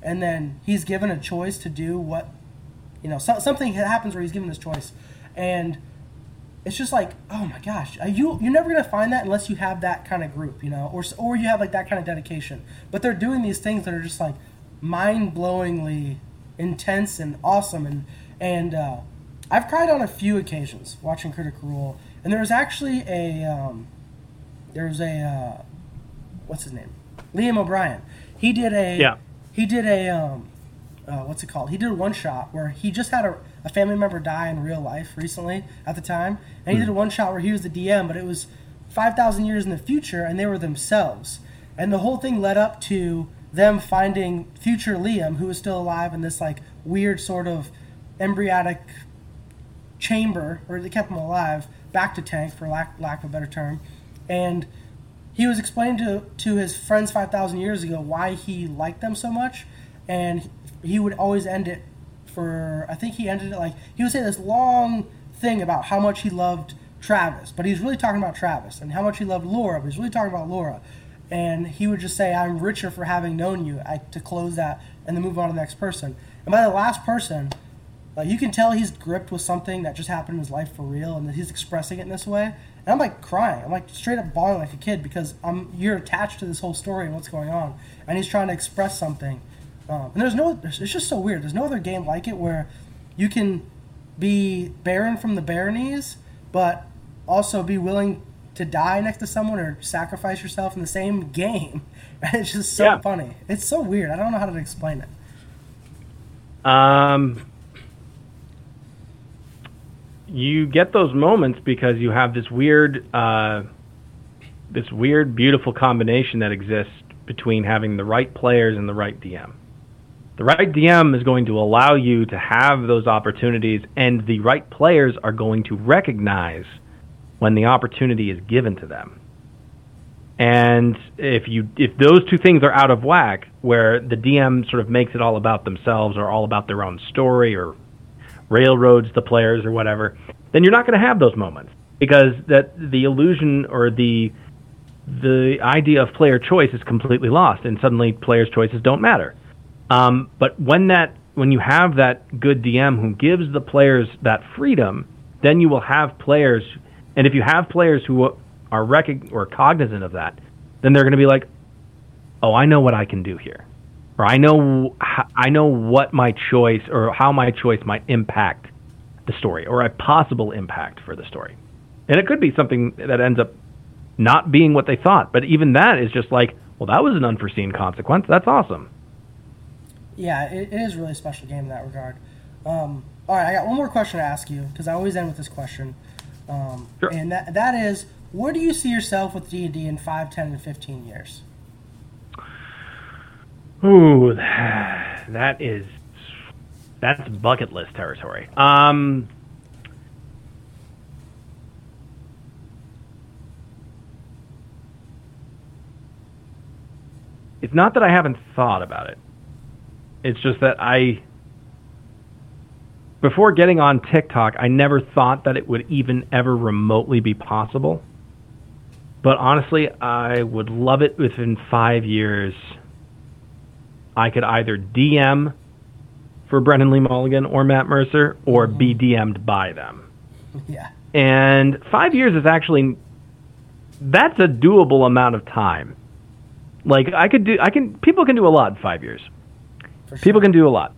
and then he's given a choice to do what, you know, so, something happens where he's given this choice, and it's just like, oh my gosh, you you're never gonna find that unless you have that kind of group, you know, or or you have like that kind of dedication. But they're doing these things that are just like mind blowingly intense and awesome, and and uh, I've cried on a few occasions watching Critical Role and there was actually a um, there was a uh, what's his name, Liam O'Brien. He did a yeah. He did a um, uh, what's it called? He did a one shot where he just had a, a family member die in real life recently at the time, and he mm. did a one shot where he was the DM, but it was five thousand years in the future, and they were themselves, and the whole thing led up to them finding future Liam, who was still alive in this like weird sort of embryonic chamber, or they kept him alive, back to tank for lack lack of a better term, and he was explaining to to his friends five thousand years ago why he liked them so much, and he would always end it for I think he ended it like he would say this long thing about how much he loved Travis, but he's really talking about Travis and how much he loved Laura, but he's really talking about Laura. And he would just say, "I'm richer for having known you," I, to close that and then move on to the next person. And by the last person, like you can tell he's gripped with something that just happened in his life for real, and that he's expressing it in this way. And I'm like crying. I'm like straight up bawling like a kid because I'm you're attached to this whole story and what's going on, and he's trying to express something. Um, and there's no, it's just so weird. There's no other game like it where you can be Baron from the Baronies, but also be willing to die next to someone or sacrifice yourself in the same game. And it's just so yeah. funny. It's so weird. I don't know how to explain it. Um, you get those moments because you have this weird, uh, this weird, beautiful combination that exists between having the right players and the right DM. The right DM is going to allow you to have those opportunities, and the right players are going to recognize when the opportunity is given to them. And if you if those two things are out of whack, where the DM sort of makes it all about themselves or all about their own story or railroads the players or whatever, then you're not going to have those moments because that the illusion or the the idea of player choice is completely lost, and suddenly players' choices don't matter. Um, but when that when you have that good DM who gives the players that freedom, then you will have players, and if you have players who are rec- or cognizant of that, then they're going to be like, "Oh, I know what I can do here." Or I know I know what my choice or how my choice might impact the story or a possible impact for the story. And it could be something that ends up not being what they thought, but even that is just like, well, that was an unforeseen consequence. That's awesome. Yeah, it, it is really a special game in that regard. Um, all right, I got one more question to ask you because I always end with this question, um, sure. and that that is, where do you see yourself with D and D in 5, 10, and fifteen years? Ooh, that is that's bucket list territory. Um, it's not that I haven't thought about it. It's just that I before getting on TikTok, I never thought that it would even ever remotely be possible. But honestly, I would love it within five years I could either DM for Brennan Lee Mulligan or Matt Mercer or mm-hmm. be DM'd by them. Yeah. And five years is actually that's a doable amount of time. Like I could do, I can. People can do a lot in five years. Sure. People can do a lot.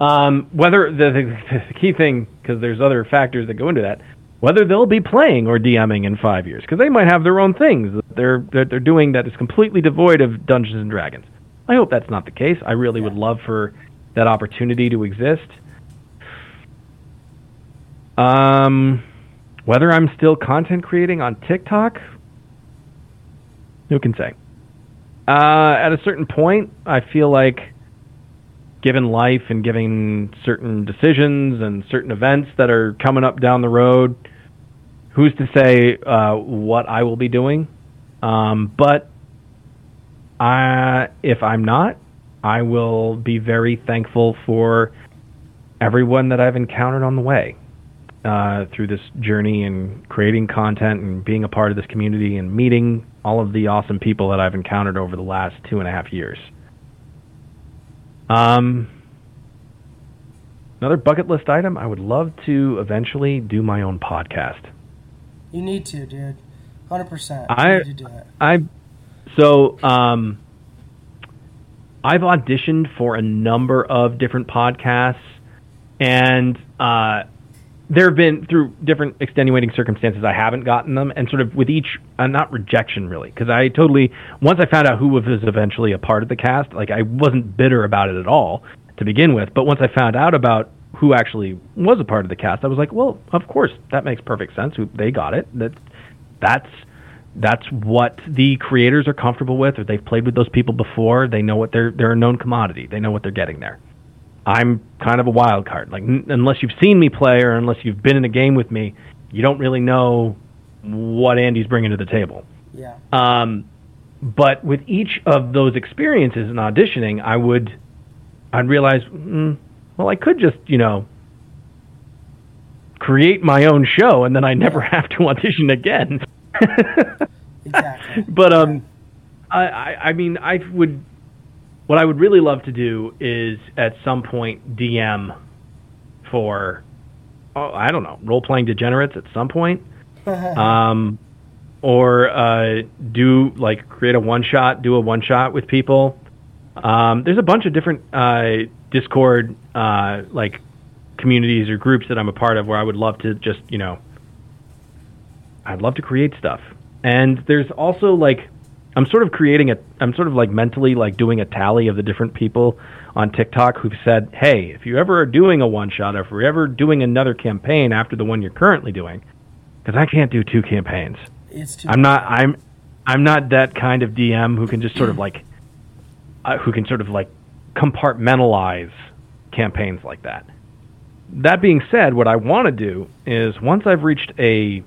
Um, whether the, the, the key thing, because there's other factors that go into that, whether they'll be playing or DMing in five years, because they might have their own things that they're that they're doing that is completely devoid of Dungeons and Dragons. I hope that's not the case. I really yeah. would love for that opportunity to exist. Um, whether I'm still content creating on TikTok, who can say? Uh, at a certain point, I feel like given life and given certain decisions and certain events that are coming up down the road, who's to say uh, what I will be doing? Um, but I, if I'm not, I will be very thankful for everyone that I've encountered on the way uh, through this journey and creating content and being a part of this community and meeting all of the awesome people that I've encountered over the last two and a half years. Um, another bucket list item I would love to eventually do my own podcast. You need to, dude. Hundred percent. I need to do it. I so um I've auditioned for a number of different podcasts and uh there have been through different extenuating circumstances I haven't gotten them. And sort of with each uh, not rejection really because I totally once I found out who was eventually a part of the cast like I wasn't bitter about it at all to begin with. But once I found out about who actually was a part of the cast I was like well of course that makes perfect sense. They got it. That that's that's what the creators are comfortable with or they've played with those people before. They know what they're they're a known commodity. They know what they're getting there. I'm kind of a wild card. Like n- unless you've seen me play or unless you've been in a game with me you don't really know what andy's bringing to the table. Yeah. um, but with each of those experiences in auditioning, I would, I'd realize, mm, well, I could just, you know, create my own show, and then I never have to audition again. Exactly. but um, I, I, I mean, I would, what I would really love to do is at some point DM for, oh, I don't know, role playing degenerates at some point um, or uh, do like create a one shot, do a one shot with people. Um, there's a bunch of different uh, Discord uh, like communities or groups that I'm a part of where I would love to just you know, I'd love to create stuff. And there's also like I'm sort of creating a I'm sort of like mentally like doing a tally of the different people on TikTok who've said, "Hey, if you ever are doing a one shot or if you're ever doing another campaign after the one you're currently doing, because I can't do two campaigns. It's too. I'm not. I'm. I'm not that kind of DM who can just sort of like, uh, who can sort of like compartmentalize campaigns like that. That being said, what I want to do is once I've reached a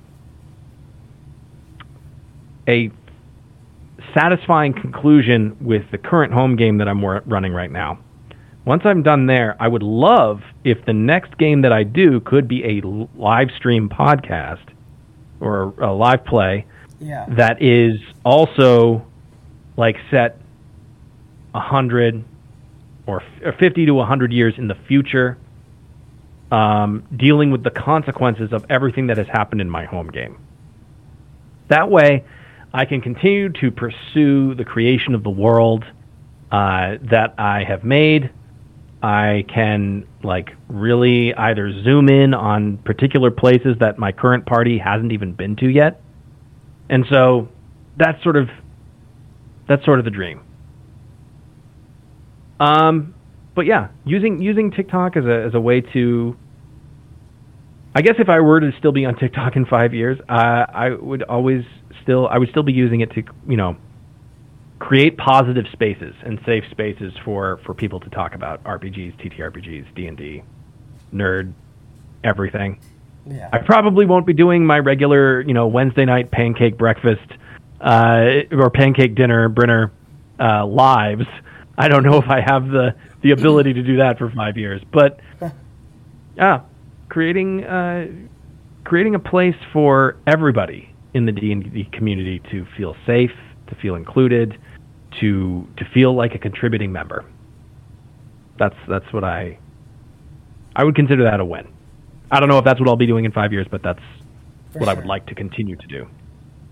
a satisfying conclusion with the current home game that I'm running right now. Once I'm done there, I would love if the next game that I do could be a live stream podcast or a live play Yeah. that is also like set a hundred or or fifty to hundred years in the future, um, dealing with the consequences of everything that has happened in my home game. That way, I can continue to pursue the creation of the world uh, that I have made. I can like really either zoom in on particular places that my current party hasn't even been to yet, and so that's sort of that's sort of the dream. Um, but yeah, using using TikTok as a as a way to. I guess if I were to still be on TikTok in five years, uh, I would always still I would still be using it to you know create positive spaces and safe spaces for for people to talk about RPGs, TTRPGs, D and D, nerd, everything. Yeah. I probably won't be doing my regular, you know, Wednesday night pancake breakfast uh, or pancake dinner, Brenner uh, lives. I don't know if I have the the ability to do that for five years, but yeah, creating uh, creating a place for everybody in the D and D community to feel safe, to feel included, to to feel like a contributing member. That's that's what I I would consider that a win. I don't know if that's what I'll be doing in five years, but that's For what I would like to continue to do.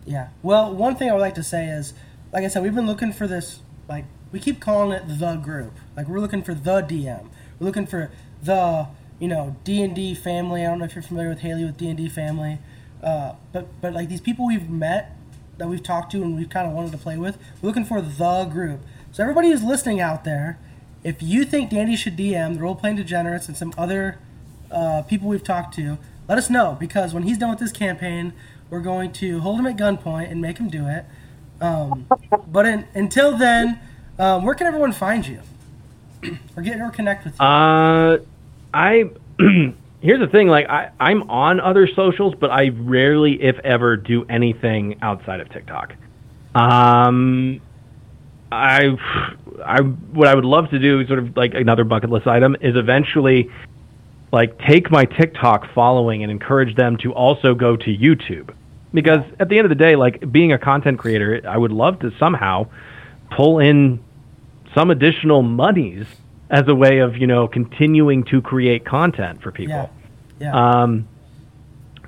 Yeah. Well, one thing I would like to say is, like I said, we've been looking for this. Like we keep calling it the group. Like we're looking for the DM. We're looking for the you know D and D family. I don't know if you're familiar with Haley with D and D family, uh, but but like these people we've met that we've talked to and we've kind of wanted to play with. We're looking for the group. So everybody who's listening out there, if you think Dandy should DM the role playing degenerates and some other uh, people we've talked to, let us know because when he's done with this campaign, we're going to hold him at gunpoint and make him do it. Um, but in, until then, um, where can everyone find you? or get or connect with you? Uh, I here's the thing. Like I, I'm on other socials, but I rarely, if ever, do anything outside of TikTok. Um, I, I what I would love to do, sort of like another bucket list item, is eventually like take my TikTok following and encourage them to also go to YouTube. Because at the end of the day, like being a content creator, I would love to somehow pull in some additional monies as a way of you know continuing to create content for people. yeah, yeah. Um,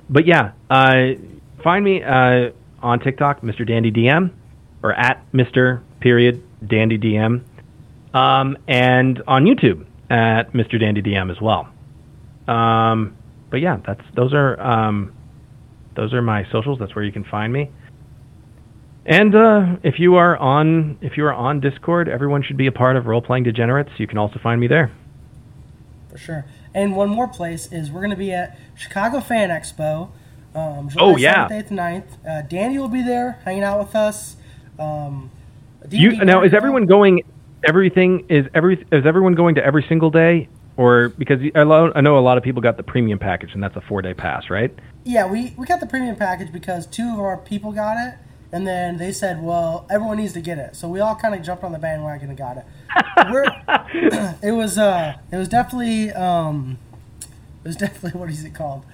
but yeah, uh, find me uh, on TikTok, Mr. Dandy DM, or at Mr. Period Dandy DM, um, and on YouTube at Mr. Dandy DM as well. Um, but yeah, that's those are um, those are my socials. That's where you can find me. And uh, if you are on if you are on Discord, everyone should be a part of Role Playing Degenerates. You can also find me there. for sure. And one more place is we're going to be at Chicago Fan Expo. Um, July Oh, yeah. 7th, 8th, 9th. Uh, Danny will be there hanging out with us. Um, You now is everyone going? Everything is every is everyone going to every single day, or because I lo- I know a lot of people got the premium package and that's a four day pass, right? Yeah, we, we got the premium package because two of our people got it, and then they said, well, everyone needs to get it. So we all kind of jumped on the bandwagon and got it. We're, it was uh, it was definitely um, it was definitely what is it called?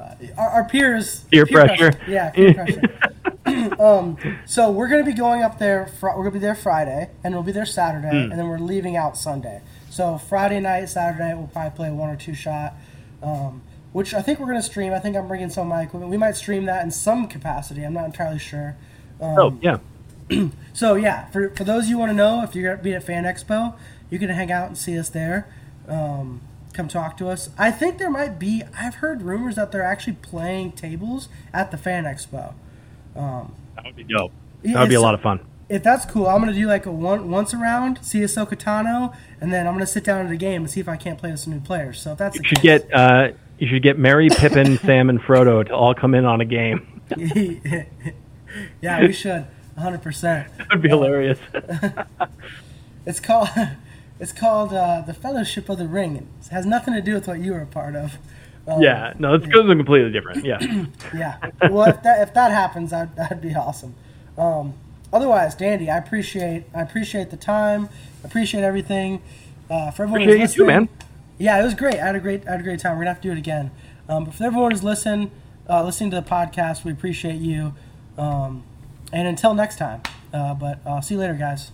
Uh, our, our peers Peer pressure. Yeah, peer pressure. um, so we're gonna be going up there. Fr- we're gonna be there Friday, and we'll be there Saturday, Hmm. and then we're leaving out Sunday. So Friday night, Saturday night, we'll probably play one or two shot. Um, which I think we're gonna stream. I think I'm bringing some of my equipment. We might stream that in some capacity. I'm not entirely sure. Um, oh yeah, So yeah, for for those you want to know, if you're gonna be at Fan Expo, you can hang out and see us there. Um, come talk to us. I think there might be. I've heard rumors that they're actually playing tables at the Fan Expo. that would be dope. That would be a lot of fun. If that's cool, I'm gonna do like a one once around, see Ahsoka Tano, and then I'm gonna sit down at a game and see if I can't play with some new players. So if that's You the should case, get uh, you should get Merry, Pippin, Sam, and Frodo to all come in on a game. yeah, we should 100. percent That would be hilarious. It's called it's called uh, the Fellowship of the Ring. It has nothing to do with what you were a part of. Um, yeah, no, it's something completely different. Yeah, Yeah. Well, if that if that happens, that that'd be awesome. Um, otherwise, Dandy, I appreciate I appreciate the time. Appreciate everything. Uh, for everyone appreciate you too, man. Yeah, it was great. I had a great I had a great time. We're gonna have to do it again. Um, but for everyone who's listening uh, listening to the podcast, we appreciate you. Um, and until next time. Uh, but uh, see you later, guys.